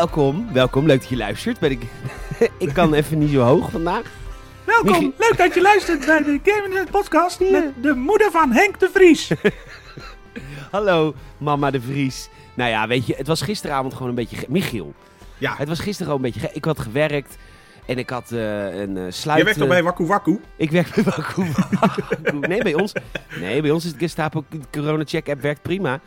welkom. Welkom, leuk dat je luistert. Ben ik, ik kan even niet zo hoog vandaag. Welkom, Michi- leuk dat je luistert bij de Gaming Net podcast met de moeder van Henk de Vries. Hallo, mama de Vries. Nou ja, weet je, het was gisteravond gewoon een beetje... Michiel, Ja, het was gisteren gewoon een beetje... Ik had gewerkt en ik had eh, een eh sluit... je werkt toch eh, bij Waku Waku? Ik werk bij Waku Waku. Nee, bij ons. Nee, bij ons is de Gestapo Corona Check app werkt prima.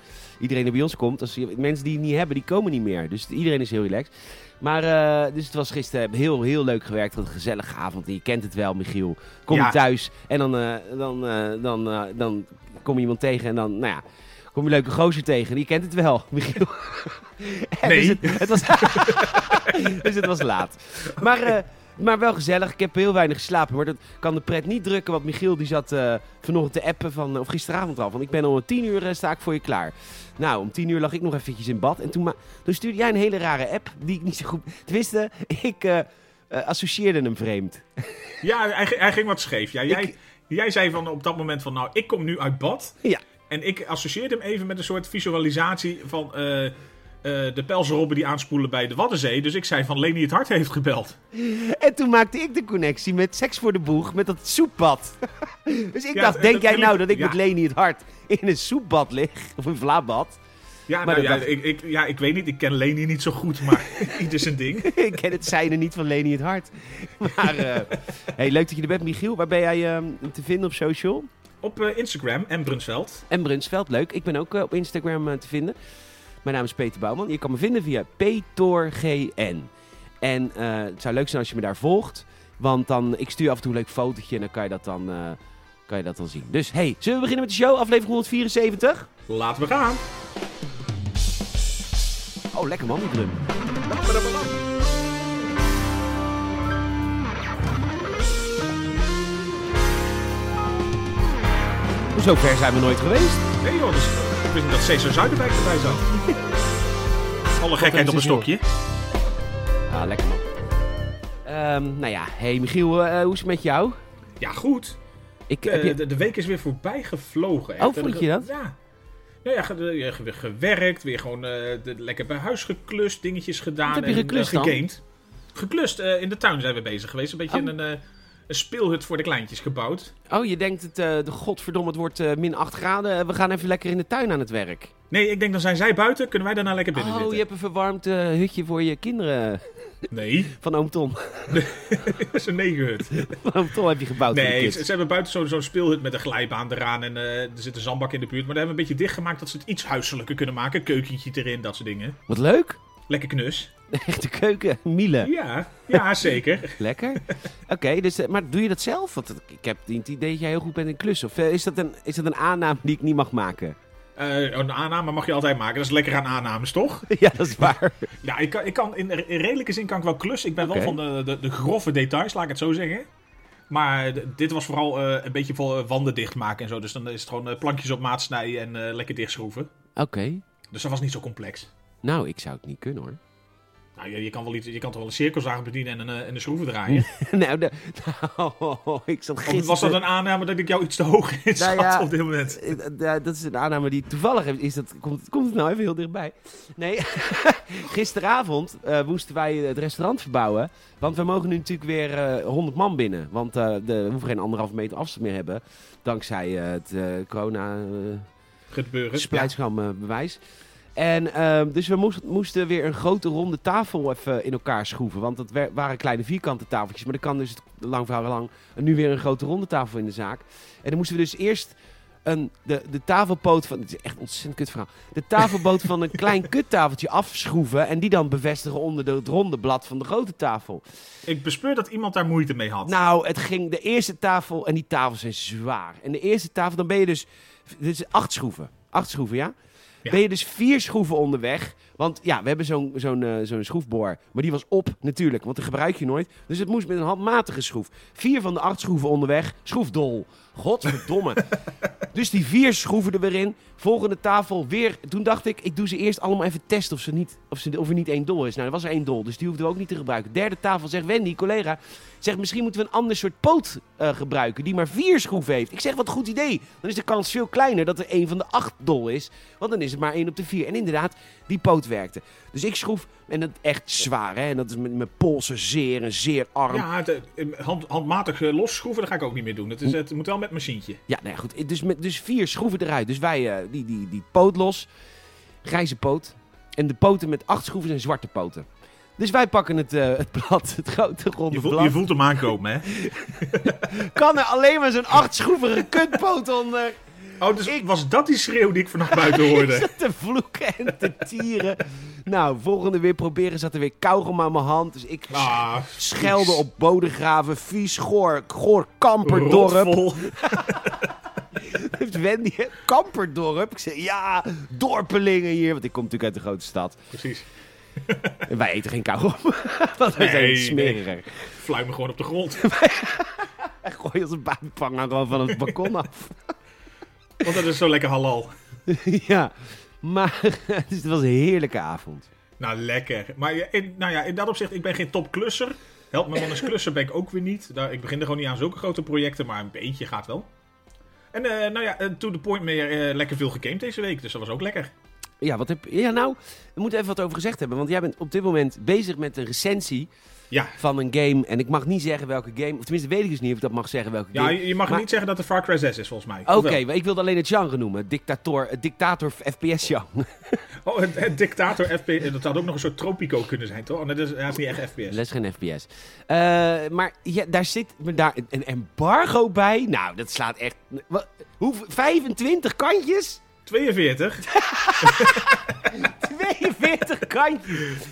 Iedereen die bij ons komt, als mensen die het niet hebben, die komen niet meer. Dus iedereen is heel relaxed. Maar eh, dus het was gisteren heel, heel leuk gewerkt. Wat een gezellige avond. En je kent het wel, Michiel. Kom je thuis en dan, eh, dan, eh, dan, dan kom je iemand tegen en dan, nou ja, kom je leuke gozer tegen. Die kent het wel, Michiel. Nee. Dus het, het was, dus het was laat. Maar, maar wel gezellig. Ik heb heel weinig geslapen. Maar dat kan de pret niet drukken. Want Michiel die zat eh, vanochtend te appen van, of gisteravond al. Van ik ben om tien uur eh, sta ik voor je klaar. Nou, om tien uur lag ik nog eventjes in bad. En toen, stuurde jij een hele rare app die ik niet zo goed... Tenminste, ik eh, eh, associeerde hem vreemd. Ja, hij, hij ging wat scheef. Ja, jij, Ik- jij zei van op dat moment van, nou, ik kom nu uit bad. Ja. En ik associeerde hem even met een soort visualisatie van eh, de pelzerobben die aanspoelen bij de Waddenzee. Dus ik zei van, Leni het Hart heeft gebeld. En toen maakte ik de connectie met seks voor de boeg, met dat soepbad. dus ik Ja, dacht, denk jij nou dat ik ja. met Leni het hart in een soepbad lig? Of een vlaabad? Ja, Maar nou, ja, dacht- ik, ik, ja, ik weet niet, ik ken Leni niet zo goed, maar ieder zijn ding. ik ken het zijne niet van Leni het hart. Maar eh, hey, leuk dat je er bent, Michiel. Waar ben jij eh, te vinden op social? Op eh, Instagram en Brunsveld. En Brunsveld, leuk. Ik ben ook op Instagram te vinden. Mijn naam is Peter Bouwman. Je kan me vinden via PetorGN. En eh, het zou leuk zijn als je me daar volgt. Want dan, ik stuur af en toe een leuk fotootje en dan kan je dat dan, eh, kan je dat dan zien. Dus hey, zullen we beginnen met de show? Aflevering 174. Laten we gaan. Oh, lekker man, die drum. Zo ver zijn we nooit geweest. Nee joh, dus, wist niet dat Cesar Zuiderwijk erbij zat. Alle gekheid op een stokje. Ah, lekker man. Ehm, nou ja, hey Michiel, eh, hoe is het met jou? Ja, goed. Ik, De, heb je... de, de week is weer voorbij gevlogen. echt. Oh, vond je dat? Ja. Nou ja, weer gewerkt, weer gewoon eh, de- lekker bij huis geklust, dingetjes gedaan. Wat heb je en, eh, geklust dan? Geklust, eh, in de tuin zijn we bezig geweest. Een beetje Oh. een, eh, een speelhut voor de kleintjes gebouwd. Oh, je denkt, het, eh, de godverdomme, het wordt eh, min 8 graden. Eh, We gaan even lekker in de tuin aan het werk. Nee, ik denk dan zijn zij buiten, kunnen wij daarna lekker binnen Oh, je zitten. hebt een verwarmd hutje voor je kinderen Nee, van oom Tom. dat is een negenhut. Van oom Tom heb je gebouwd Nee, ze, ze hebben buiten zo- zo'n speelhut met een glijbaan eraan en er zit een zandbak in de buurt. Maar daar hebben we een beetje dichtgemaakt dat ze het iets huiselijker kunnen maken. Keukentje erin, dat soort dingen. Wat leuk. Lekker knus. De echte keuken, Miele. Ja, ja zeker. Lekker. Oké, dus, eh, maar doe je dat zelf? Want ik heb het idee dat jij heel goed bent in klussen. Of eh, is, dat een, is dat een aanname die ik niet mag maken? Eh, een aanname mag je altijd maken. Dat is lekker aan aannames, toch? ja, dat is waar. Ja, ik kan, ik kan in, in redelijke zin kan ik wel klussen. Ik ben wel van de, de, de grove details, laat ik het zo zeggen. Maar dit was vooral een beetje voor wanden dichtmaken en zo. Dus dan is het gewoon plankjes op maat snijden en eh, lekker dichtschroeven. Oké. Dus dat was niet zo complex. Nou, ik zou het niet kunnen hoor. Nou, je, je, kan wel iets, je kan toch wel een cirkelzaag bedienen en een, eh, en een schroeven draaien? nou, de, nou, ik zat gisteren... Of was dat een aanname dat ik jou iets te hoog in Nou ja, op dit moment? Eh, ja, dat is een aanname die toevallig. Is dat, komt, komt het nou even heel dichtbij? Nee, gisteravond eh, moesten wij het restaurant verbouwen. Want we mogen nu natuurlijk weer eh 100 man binnen. Want eh, de, we hoeven geen anderhalve meter afstand meer hebben. Dankzij eh, het eh, corona eh, Gebeuren. splijtscham eh, bewijs. En ehm, dus we moest- moesten weer een grote ronde tafel even in elkaar schroeven. Want dat waren kleine vierkante tafeltjes. Maar er kan dus, lang verhaal lang, nu weer een grote ronde tafel in de zaak. En dan moesten we dus eerst een, de, de tafelpoot van... Het is echt een ontzettend kut verhaal. De tafelpoot van een klein kuttafeltje afschroeven. En die dan bevestigen onder de, het ronde blad van de grote tafel. Ik bespeur dat iemand daar moeite mee had. Nou, het ging de eerste tafel... En die tafels zijn zwaar. En de eerste tafel, dan ben je dus... Dit is acht schroeven. Acht schroeven, ja? Ja. Ben je dus vier schroeven onderweg. Want ja, we hebben zo'n zo'n eh, zo'n schroefboor. Maar die was op natuurlijk, want die gebruik je nooit. Dus het moest met een handmatige schroef. Vier van de acht schroeven onderweg. Schroefdol. Godverdomme. dus die vier schroeven er weer in. Volgende tafel weer. Toen dacht ik, ik doe ze eerst allemaal even testen of, ze niet, of, ze, of er niet één dol is. Nou, er was er één dol, dus die hoefden we ook niet te gebruiken. Derde tafel zegt Wendy, collega, zegt misschien moeten we een ander soort poot eh, gebruiken die maar vier schroeven heeft. Ik zeg, wat een goed idee. Dan is de kans veel kleiner dat er één van de acht dol is. Want dan is het maar één op de vier. En inderdaad, die poot werkte. Dus ik schroef, en dat echt zwaar, hè. En dat is met mijn polsen zeer en zeer arm. Ja, eh, hand, handmatig eh, losschroeven, dat ga ik ook niet meer doen. Het, is, het moet wel met machientje. nou ja, goed. Dus, met, dus vier schroeven eruit. Dus wij, die, die, die poot los. Grijze poot. En de poten met acht schroeven zijn zwarte poten. Dus wij pakken het, eh, het blad, het grote ronde Je voelt, blad. je voelt hem aankomen, hè? Kan er alleen maar zo'n achtschroevige kutpoot onder. Oh, dus Ik- was dat die schreeuw die ik vanaf buiten hoorde? te vloeken en te tieren. Nou, volgende weer proberen zat er weer kauwgom aan mijn hand. Dus ik Ah, schelde op bodegraven, vies, goor, goor, kamperdorp. Heeft Wendy, kamperdorp. Ik zei, ja, dorpelingen hier. Want ik kom natuurlijk uit de grote stad. Precies. En wij eten geen kauwgom. Want wij zijn Nee, smeriger. Fluim me gewoon op de grond. En gooi als een buikpanger gewoon van het balkon af. Want dat is zo lekker halal. ja, maar dus het was een heerlijke avond. Nou, lekker. Maar in, nou ja, in dat opzicht, ik ben geen topklusser. Help me man eens klusser ben ik ook weer niet. Daar, ik begin er gewoon niet aan zulke grote projecten, maar een beetje gaat wel. En eh, nou ja, eh, to the point meer eh, lekker veel gegamed deze week, dus dat was ook lekker. Ja, wat heb Ja, nou, we moeten even wat over gezegd hebben. Want jij bent op dit moment bezig met een recensie Ja, van een game. En ik mag niet zeggen welke game. Of tenminste, weet ik dus niet of ik dat mag zeggen welke ja game. je je mag Maar- niet zeggen dat het Far Cry 6 is volgens mij. Oké, maar ik wilde alleen het genre noemen. Dictator, het dictator FPS-genre. Oh, het, het dictator FPS. Dat had ook nog een soort Tropico kunnen zijn, toch? Oh, dat is, hij is niet echt FPS. Dat is geen FPS. Eh, maar ja, daar zit daar een embargo bij. Nou, dat slaat echt... Wat, hoe, 25 kantjes? 42. 42 kantjes.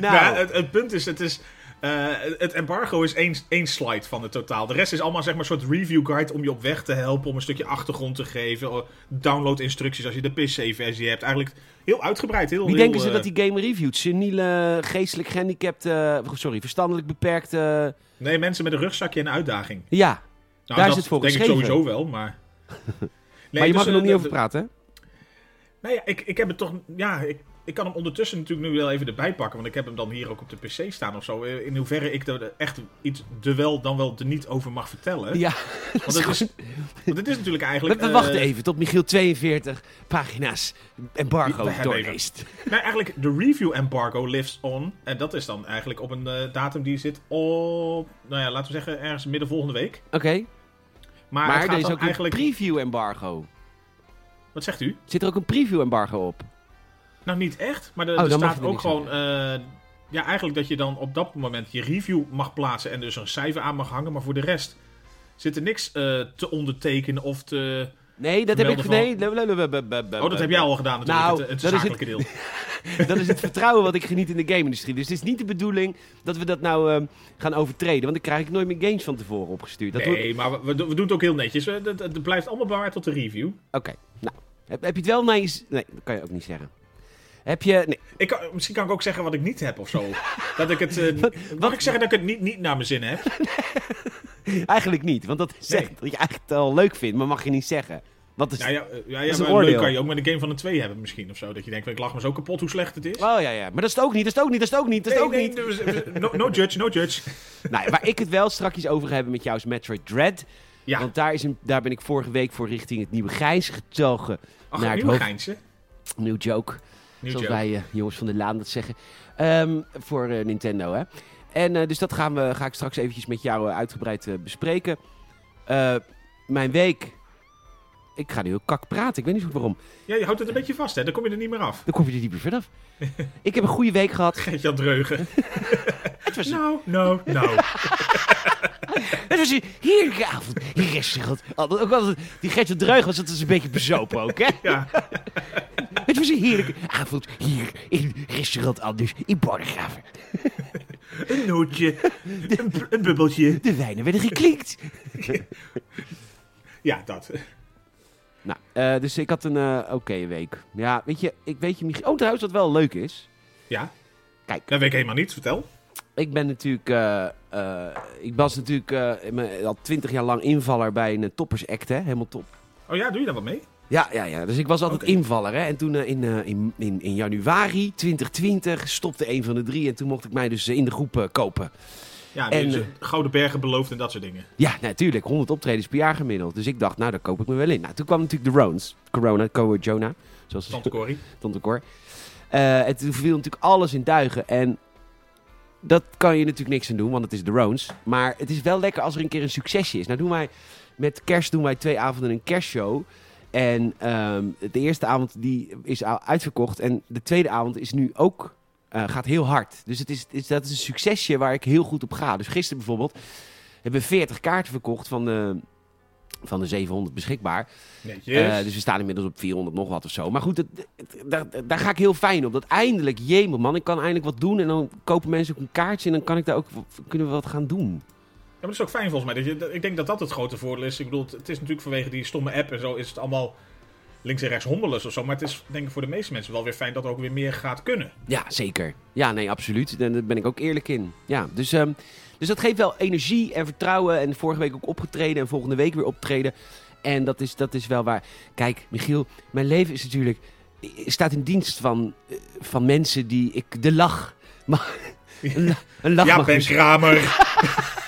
Nou, Ja, het, het punt is, het is... eh, het embargo is één, één slide van het totaal. De rest is allemaal zeg maar, een soort review guide om je op weg te helpen, om een stukje achtergrond te geven. oh, Download instructies als je de PC-versie hebt. Eigenlijk heel uitgebreid. Heel, wie heel, denken ze eh, dat die game reviewt? Seniele, geestelijk gehandicapt, eh, sorry, verstandelijk beperkt. eh, Nee, mensen met een rugzakje en een uitdaging. ja, Nou, Daar is dat het voor denk ik sowieso wel, maar... Nee, maar je dus, mag er nog eh, niet over praten, hè? Nou ja, ik, ik heb het toch... Ja, ik, ik kan hem ondertussen natuurlijk nu wel even erbij pakken. Want ik heb hem dan hier ook op de PC staan of zo. Eh, In hoeverre ik er echt iets de wel dan wel de niet over mag vertellen. Ja, Want het is, want het is natuurlijk eigenlijk... we eh, wachten even tot Michiel 42 pagina's embargo doorleest. Nee, eigenlijk de review embargo lives on. En dat is dan eigenlijk op een eh, datum die zit op... Nou ja, laten we zeggen ergens midden volgende week. Oké, Maar, er is ook eigenlijk... een preview embargo. Wat zegt u? Zit er ook een preview embargo op? Nou, niet echt. Maar er, Oh, er mag staat ook gewoon... eh, ja, eigenlijk dat je dan op dat moment je review mag plaatsen en dus een cijfer aan mag hangen. Maar voor de rest zit er niks eh, te ondertekenen of te... Nee, dat heb ik... Van- Nee. Oh, dat heb jij al gedaan natuurlijk, Nou, het, het dat is het- deel. Dat is het vertrouwen wat ik geniet in de game-industrie. Dus het is niet de bedoeling dat we dat nou ehm, gaan overtreden. Want dan krijg ik nooit meer games van tevoren opgestuurd. Dat wordt- Nee, maar we, we doen het ook heel netjes. Het, het blijft allemaal bewaard tot de review. Oké, nou. Heb, heb je het wel je... Nee, dat kan je ook niet zeggen. Heb je... Nee, Ik kan, misschien kan ik ook zeggen wat ik niet heb of zo. dat ik het. eh, mag ik zeggen dat ik het niet, niet naar mijn zin heb? eigenlijk niet. Want dat zegt Nee. dat je eigenlijk het wel leuk vindt, maar mag je niet zeggen. Wat is... Ja, ja, eh, ja, is ja een maar leuk kan je ook met een game van een 2 hebben misschien of zo. Dat je denkt, ik lach me zo kapot hoe slecht het is. Oh ja, ja. Maar dat is het ook niet, dat is het ook niet, dat is het ook niet, dat is het ook Nee, niet. nee, dus- no, no judge, no judge. Nou, waar ik het wel strakjes over heb met jou is Metroid Dread. Ja, Want daar, is een, daar ben ik vorige week voor richting het nieuwe Gijs getogen. ach, naar het nieuw hoofd-. Nieuw joke. Zoals joke. wij eh, jongens van de Laan dat zeggen. Ehm, voor eh, Nintendo, hè. En eh, dus dat gaan we, ga ik straks eventjes met jou uitgebreid bespreken. Mijn week... Ik ga nu ook kak praten, ik weet niet goed waarom. Ja, je houdt het een beetje vast, hè? Dan kom je er niet meer af. Dan kom je er niet meer vanaf. ik heb een goede week gehad. Geetje aan het dreugen. Het was, Nou, nou, nou. het was een heerlijke avond. in restaurant. Ook altijd, die Gertje Dreug was het dus een beetje bezopen ook, hè? Ja, Het was een heerlijke avond hier in restaurant Anders in Bordegraven. een nootje, een, bu- een bubbeltje. De wijnen werden geklinkt. Ja, dat. Nou, eh, dus ik had een eh, oké week. Ja, weet je, ik weet je, Michiel. Oh, trouwens, wat wel leuk is. Ja. Kijk. Dat weet ik helemaal niet, vertel. Ik ben natuurlijk, eh, eh, ik was natuurlijk eh, al twintig jaar lang invaller bij een eh, toppers act, hè, helemaal top. Oh ja, doe je daar wat mee? Ja, ja, ja. Dus ik was altijd invaller. Hè? En toen in, in, in, in januari 2020 stopte een van de drie. En toen mocht ik mij dus in de groep kopen. Ja, En, dus, Gouden Bergen beloofd en dat soort dingen. Ja, natuurlijk. 100 optredens per jaar gemiddeld. Dus ik dacht, nou, daar koop ik me wel in. Nou, toen kwam natuurlijk de Rones. Corona, Co Jonah. Zoals Tante Corrie. Tante Cor. Eh, het viel natuurlijk alles in duigen. En dat kan je natuurlijk niks aan doen, want het is de Rones. Maar het is wel lekker als er een keer een succesje is. Nou doen wij met kerst doen wij twee avonden een kerstshow. En ehm, de eerste avond die is uitverkocht. En de tweede avond is nu ook, eh, gaat heel hard. Dus het is, is- dat is een succesje waar ik heel goed op ga. Dus gisteren bijvoorbeeld hebben we 40 kaarten verkocht van de, van de 700 beschikbaar. Eh, dus we staan inmiddels op 400 nog wat of zo. Maar goed, het- het- daar, daar ga ik heel fijn op. Dat eindelijk, jemel man, ik kan eindelijk wat doen. En dan kopen mensen ook een kaartje en dan kan ik daar ook, kunnen we wat gaan doen. Ja, maar dat is ook fijn volgens mij. Dat je, ik denk dat dat het grote voordeel is. Ik bedoel, het is natuurlijk vanwege die stomme app en zo is het allemaal links en rechts honderless of zo. Maar het is denk ik voor de meeste mensen wel weer fijn dat er ook weer meer gaat kunnen. Ja, zeker. Ja, nee, absoluut. Daar ben ik ook eerlijk in. Ja, dus, ehm, dus dat geeft wel energie en vertrouwen. En vorige week ook opgetreden en volgende week weer optreden. En dat is, dat is wel waar. Kijk, Michiel, mijn leven is natuurlijk... staat in dienst van, eh, van mensen die ik de lach... mag- een, la- een lach ja, Ben. Kramer.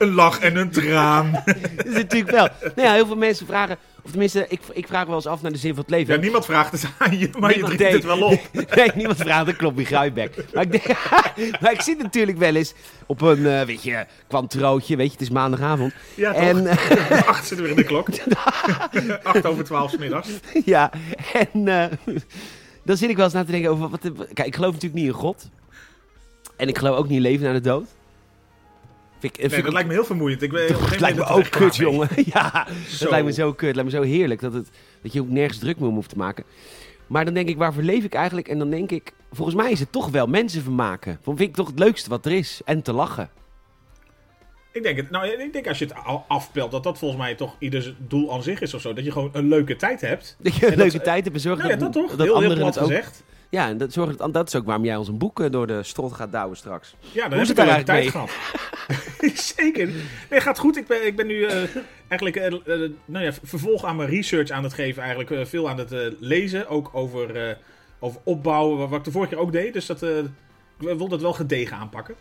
een lach en een traan. Dat is natuurlijk wel. Nou ja, heel veel mensen vragen... Of tenminste, ik, ik vraag wel eens af naar de zin van het leven. Ja, niemand vraagt het aan je, maar je drinkt het wel op. Nee, niemand vraagt, dat klopt, Michael Maar ik, denk, maar ik zit natuurlijk wel eens op een, eh, weet je, kwantrootje, weet je, het is maandagavond. Ja, toch? en, eh, Acht zitten weer in de klok. Acht over twaalf middags. ja, en eh, dan zit ik wel eens na te denken over, wat, kijk, ik geloof natuurlijk niet in God. En ik geloof ook niet in leven na de dood. Vind ik, Nee, vind dat ik- lijkt me heel vermoeiend. Ik ben, dat lijkt me ook kut, jongen. Ja, Zo. dat lijkt me zo kut. Het lijkt me zo heerlijk dat, het, dat je ook nergens druk meer om hoeft te maken. Maar dan denk ik, waarvoor leef ik eigenlijk? En dan denk ik, volgens mij is het toch wel mensen vermaken. Dat vind ik toch het leukste wat er is. En te lachen. Ik denk, het, nou, ik denk als je het afpelt, dat dat volgens mij toch ieders doel aan zich is of zo. Dat je gewoon een leuke tijd hebt. Dat je een En dat- leuke tijd hebt en Nou ja, dat, dat toch? dat heel, anderen het ook... gezegd. Ja, en dat, zorgen dat, dat is ook waarom jij ons een boek eh, door de strot gaat douwen straks. Ja, dan Hoe heb is ik daar tijd eigenlijk gehad. Zeker. Nee, gaat goed. Ik ben, ik ben nu eh, eigenlijk eh, nou ja, vervolg aan mijn research aan het geven. Eigenlijk veel aan het lezen. Ook over, over opbouwen, wat, wat ik de vorige keer ook deed. Dus dat, ik wil dat wel gedegen aanpakken.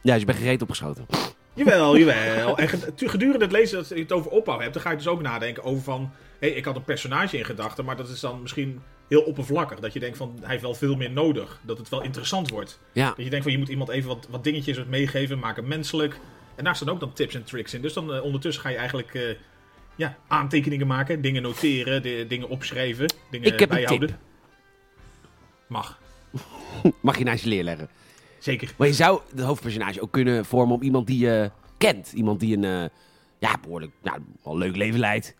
Ja, dus je bent gereed opgeschoten. Jawel, jawel. En ged- gedurende het lezen dat je het over opbouw hebt, dan ga je dus ook nadenken over van... Hé, ik had een personage in gedachten, maar dat is dan misschien heel oppervlakkig. Dat je denkt van, hij heeft wel veel meer nodig. Dat het wel interessant wordt. Ja, Dat je denkt van, je moet iemand even wat, wat dingetjes wat meegeven, maak hem menselijk. En daar staan ook dan tips en tricks in. Dus dan eh, ondertussen ga je eigenlijk eh, ja, aantekeningen maken, dingen noteren, de, dingen opschrijven, dingen Ik heb een bijhouden. Mag, mag je naast je leerleggen. zeker. Maar je zou het hoofdpersonage ook kunnen vormen op iemand die je kent. Iemand die een, eh, ja, behoorlijk, nou, wel leuk leven leidt.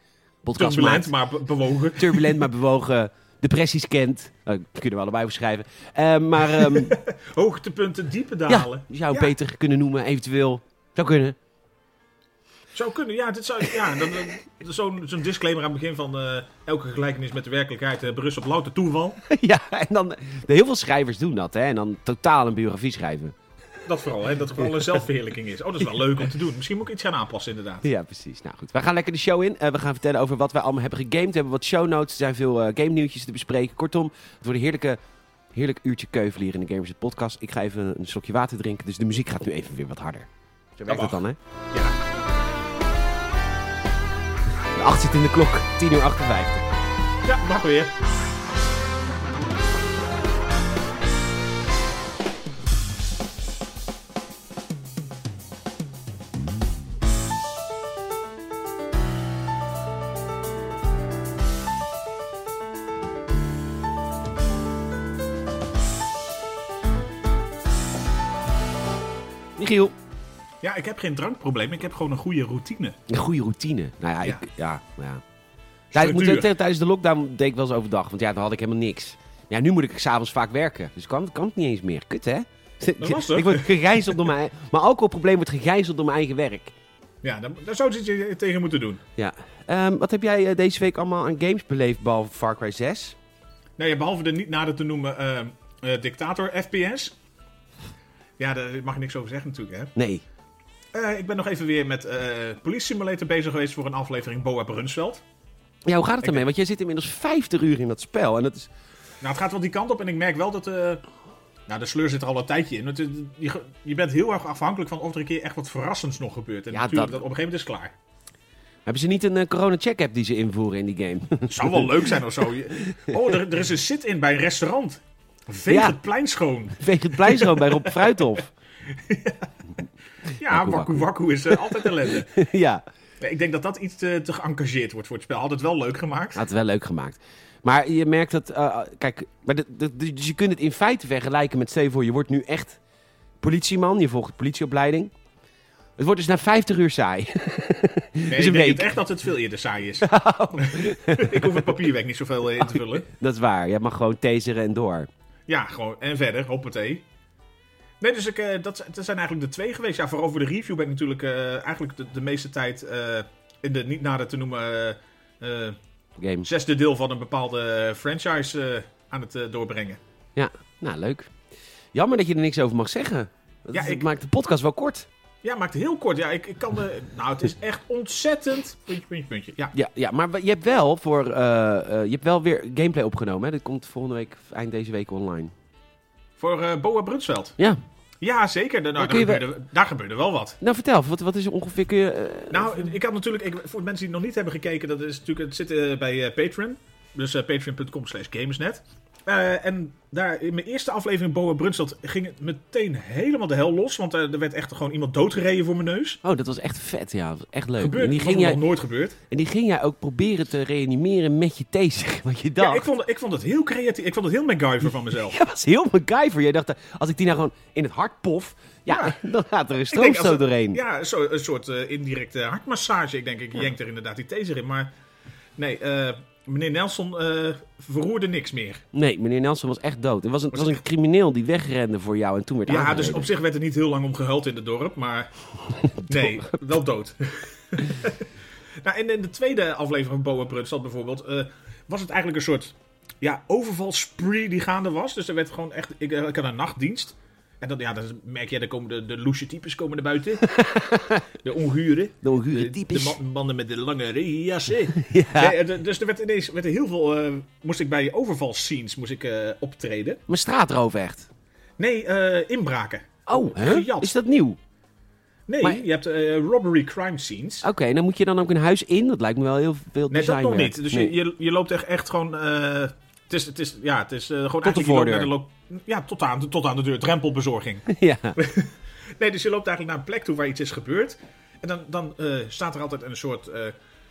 Podcast Turbulent, maakt. maar be- bewogen. Turbulent, maar bewogen. Depressies kent. Uh, kunnen we allebei beschrijven. Eh, maar ehm, Hoogtepunten, diepe ja, dalen. je zou Ja. beter kunnen noemen, eventueel. Zou kunnen. Zou kunnen, ja. Dit zou, ja zo'n zo'n disclaimer aan het begin van eh, elke gelijkenis met de werkelijkheid eh, berust op louter toeval. ja, en dan... Heel veel schrijvers doen dat, hè. En dan totaal een biografie schrijven. Dat vooral, hè, dat het vooral een zelfverheerlijking is. Oh, dat is wel leuk om te doen. Misschien moet ik iets gaan aanpassen, inderdaad. Ja, precies. Nou goed, we gaan lekker de show in. Eh, we gaan vertellen over wat wij allemaal hebben gegamed. We hebben wat show notes. Er zijn veel eh, game nieuwtjes te bespreken. Kortom, het wordt een heerlijke, heerlijk uurtje keuvel hier in de Gamers podcast. Ik ga even een slokje water drinken, dus de muziek gaat nu even weer wat harder. Zo werkt het mag. dan, hè? Ja. De 8 zit in de klok, 10 uur 58. ja, mag weer. Michiel, Ja, ik heb geen drankprobleem. Ik heb gewoon een goede routine. een goede routine. Nou ja, Ja. ik, ja, ja. Tijdens, tijdens de lockdown deed ik wel eens overdag, want ja, dan had ik helemaal niks. Ja, nu moet ik s'avonds vaak werken, dus kan, kan het niet eens meer. Kut, hè? ik word gegijzeld door mijn... Mijn alcoholprobleem wordt gegijzeld door mijn eigen werk. Ja, daar, zou je tegen moeten doen. Ja. Ehm, wat heb jij eh, deze week allemaal aan games beleefd, behalve Far Cry 6? Nou ja, behalve de niet nader te noemen eh, eh, Dictator FPS. Ja, daar mag je niks over zeggen natuurlijk, hè. Nee. Eh, ik ben nog even weer met eh Police Simulator bezig geweest voor een aflevering Boa Brunsveld. Ja, hoe gaat het Ik- ermee? Want jij zit inmiddels 50 uur in dat spel. En dat is... Nou, het gaat wel die kant op en ik merk wel dat... eh, nou, de sleur zit er al een tijdje in. Het, je, je bent heel erg afhankelijk van of er een keer echt wat verrassends nog gebeurt. En Ja, natuurlijk, dat- dat... op een gegeven moment is klaar. Hebben ze niet een corona-check-app die ze invoeren in die game? Zou wel leuk zijn of zo. Oh, er, er is een sit-in bij een restaurant. Veeg Ja. het plein schoon. Veeg het plein schoon bij Rob Fruithof. Ja, Wakku is eh, altijd ellende. ja, Ik denk dat dat iets te, te geëngageerd wordt voor het spel. Had het wel leuk gemaakt. had het wel leuk gemaakt. Maar je merkt dat, eh, kijk, maar de, de- de- dus je kunt het in feite vergelijken met, stel je wordt nu echt politieman, je volgt politieopleiding. Het wordt dus na 50 uur saai. Nee, is ik denk echt dat het veel eerder saai is. ik hoef het papierwerk niet zoveel eh, in te vullen. Dat is waar, je mag gewoon taseren en door. Ja, gewoon. En verder, hoppatee. Nee, dus ik, eh, dat, dat zijn eigenlijk de twee geweest. Ja, voor over de review ben ik natuurlijk eh, eigenlijk de, de meeste tijd eh, in de niet nader te noemen Game. zesde deel van een bepaalde franchise aan het doorbrengen. Nou, leuk. Jammer dat je er niks over mag zeggen. Dat, Ja, ik- maakt de podcast wel kort. Ja, maakt heel kort. Ja, ik, ik kan de. Nou, het is echt ontzettend. Puntje, puntje, puntje. Ja, Ja, ja maar je hebt wel voor, eh, eh, je hebt wel weer gameplay opgenomen. Hè? Dat komt volgende week, eind deze week online. voor eh Boa Brunsveld. Ja, Ja, zeker. Nou, daar, gebeurde, daar gebeurde wel wat. nou vertel, wat, wat is er ongeveer, kun je... Nou, ik had natuurlijk, ik, voor mensen die nog niet hebben gekeken, dat is natuurlijk, het zit bij Patreon. Dus patreon.com slash gamersnet. Eh, en daar in mijn eerste aflevering Boa Brunstad ging het meteen helemaal de hel los. Want eh, er werd echt gewoon iemand doodgereden voor mijn neus. Oh, dat was echt vet, ja. Dat was echt leuk. Gebeurt, en, die ging nog jij, nooit gebeurd. en die ging jij ook proberen te reanimeren met je taser. Want je dacht... Ja, ik vond, ik vond het heel creatief. Ik vond het heel MacGyver van mezelf. Jij was heel MacGyver. Jij dacht, eh, als ik die nou gewoon in het hart pof, ja, dan gaat er een stroomstoot het- doorheen. Ja, zo, een soort indirecte hartmassage. Ik denk, ik jenk er inderdaad die taser in. Maar nee, eh, meneer Nelson eh, verroerde niks meer. Nee, meneer Nelson was echt dood. Het was een, Was was een crimineel die wegrende voor jou en toen werd Ja, aangereden. dus op zich werd er niet heel lang om gehuild in het dorp, maar nee, wel dood. nou, en in de tweede aflevering van Boa Brunstad bijvoorbeeld, eh, was het eigenlijk een soort ja, overvalspree die gaande was. Dus er werd gewoon echt, ik, eh, ik had een nachtdienst. En dan, ja, dan merk je, er komen de, de loesje types komen naar buiten. de onguren. De onguren types. de man- mannen met de lange regenjassen. Ja. Nee, eh, dus er werd ineens werd er heel veel, eh, moest ik bij overvalscenes moest ik, eh, optreden. Maar straatroof echt. Nee, inbraken. Oh, is dat nieuw? Nee, Maar- je hebt robbery crime scenes. Oké, dan moet je dan ook een huis in. Dat lijkt me wel heel veel nee, dat nog niet. Dus Nee. je, je, loopt echt, echt gewoon... het is, het is, ja, het is eh, gewoon de voordeur. naar de lo- ja, tot aan, tot aan de deur. Drempelbezorging. ja. Nee, dus je loopt eigenlijk naar een plek toe waar iets is gebeurd. En dan, dan eh, staat er altijd een soort eh,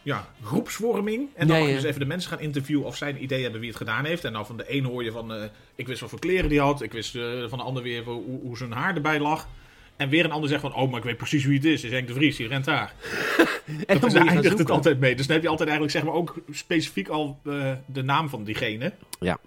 ja, groepsvorming. En dan Ja, mag je dus even de mensen gaan interviewen of zij een idee hebben wie het gedaan heeft. En dan van de een hoor je van, ik wist wat voor kleren die had. Ik wist van de ander weer hoe, hoe zijn haar erbij lag. En weer een ander zegt van, oh, maar ik weet precies wie het is. Het is Henk de Vries, die rent daar. En Dat daar eindigt het altijd mee. Dus dan heb je altijd eigenlijk zeg maar ook specifiek al eh, de naam van diegene. Ja.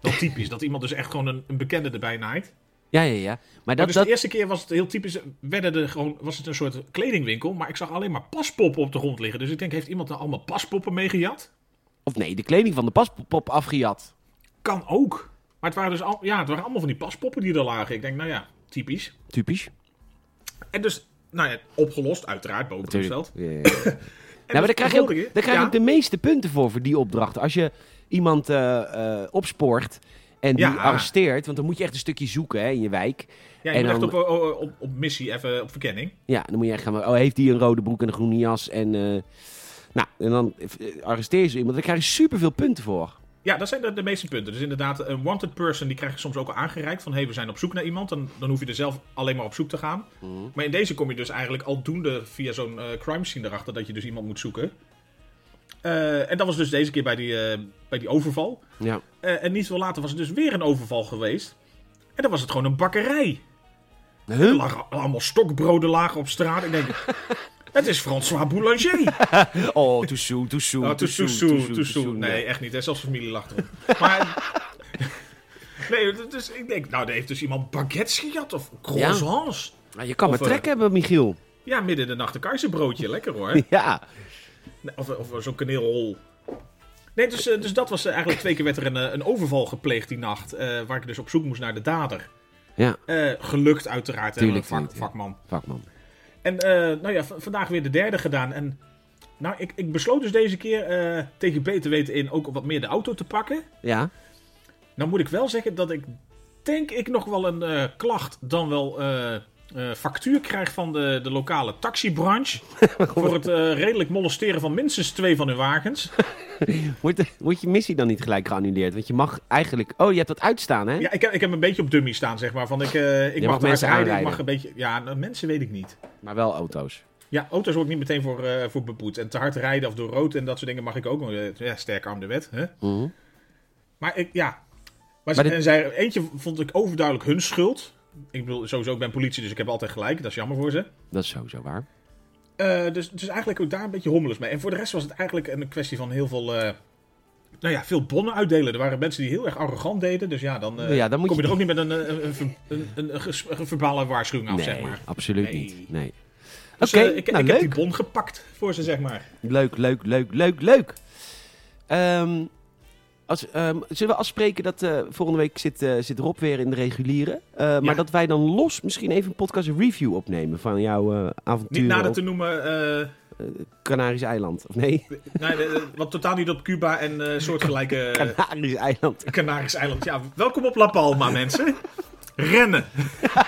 Wel typisch, dat iemand dus echt gewoon een, een bekende erbij naait. Ja, ja, ja. Maar Maar dat, dus dat, de eerste keer was het heel typisch, werden er gewoon, was het een soort kledingwinkel, maar ik zag alleen maar paspoppen op de grond liggen. Dus ik denk, heeft iemand nou allemaal paspoppen meegejat? Of nee, de kleding van de paspop afgejat. Kan ook. Maar het waren dus al, ja, het waren allemaal van die paspoppen die er lagen. Ik denk, nou ja, typisch. Typisch. En dus, nou ja, opgelost, uiteraard, boven het veld. Ja, ja, nou, maar daar krijg je ook, daar krijg je ja, ook de meeste punten voor, voor die opdrachten. Als je iemand eh, opspoort en die Ja. arresteert, want dan moet je echt een stukje zoeken hè, in je wijk. ja, je en moet echt dan- op, op, op, op missie, even op verkenning. Ja, dan moet je echt gaan. Oh, heeft die een rode broek en een groene jas? En, eh, nou, en dan arresteer je zo iemand. Daar krijg je superveel punten voor. Ja, dat zijn de, de meeste punten. Dus inderdaad, een wanted person, die krijg je soms ook al aangereikt. Van, hé, hey, we zijn op zoek naar iemand. Dan, dan hoef je er zelf alleen maar op zoek te gaan. Maar in deze kom je dus eigenlijk aldoende via zo'n eh, crime scene erachter... dat je dus iemand moet zoeken. Eh, en dat was dus deze keer bij die, eh, bij die overval. Ja. En niet veel later was er dus weer een overval geweest. En dan was het gewoon een bakkerij. Er lagen allemaal stokbroden lagen op straat. Ik denk, het is François Boulanger. Oh, too soon, too soon. Oh, too too soon, soon, too too soon, too soon. soon. Nee, Ja. echt niet. Hè? Zelfs familie lacht erom. Maar... nee, dus ik denk, nou, er heeft dus iemand baguettes gejat of croissants. Nou, je kan maar eh, trek hebben, Michiel. Ja, midden in de nacht een keizerbroodje. Lekker hoor. Ja. Of, of zo'n kaneelrol. Nee, dus, eh, dus dat was eh, eigenlijk twee keer werd er een, eh, een overval gepleegd die nacht. eh, waar ik dus op zoek moest naar de dader. Ja, Eh, gelukt uiteraard. hè, Tuurlijk, vak, tuurlijk, ja. vakman. vakman. En eh, nou ja, vandaag weer de derde gedaan. En nou, ik, ik besloot dus deze keer eh, tegen beter weten in ook wat meer de auto te pakken. Ja. Nou moet ik wel zeggen dat ik denk ik nog wel een klacht dan wel factuur krijg van de, de lokale taxibranche. voor het eh, redelijk molesteren van minstens twee van hun wagens. Wordt, de- wordt je missie dan niet gelijk geannuleerd? Want je mag eigenlijk... Oh, je hebt dat uitstaan, hè? Ja, ik heb, ik heb een beetje op dummy staan, zeg maar. Van ik, eh, ik mag mag, mensen rijden, ik mag een beetje... Ja, nou, mensen weet ik niet. Maar wel auto's. Ja, auto's word ik niet meteen voor, eh, voor beboet. En te hard rijden of door rood en dat soort dingen mag ik ook. nog. Eh, Ja, sterke arm de wet. Hè? Mhm. Maar ik, ja. Maar, Maar ze- dit- en zij, eentje vond ik overduidelijk hun schuld. Ik bedoel, sowieso, ik ben politie, dus ik heb altijd gelijk. Dat is jammer voor ze. Dat is sowieso waar. Eh, dus, dus eigenlijk ook daar een beetje hommeles mee. En voor de rest was het eigenlijk een kwestie van heel veel... eh, nou ja, veel bonnen uitdelen. Er waren mensen die heel erg arrogant deden. Dus ja, dan, eh, Ja, dan moet kom je je- er ook niet met een, een, een, een, verbale waarschuwing af, nee, zeg maar. absoluut Nee. niet. Nee. Dus, Oké, ik, nou ik heb leuk. die bon gepakt voor ze, zeg maar. Leuk, leuk, leuk, leuk, leuk. Ehm, als, ehm, zullen we afspreken dat eh, volgende week zit, eh, zit Rob weer in de reguliere. Eh, Maar dat wij dan los misschien even een podcast review opnemen van jouw avontuur Niet nader te noemen... Canarische eiland. Of nee, nee, wat totaal niet op Cuba en eh, soortgelijke Canarische eiland. Canarische eiland. Ja, welkom op La Palma, mensen. Rennen.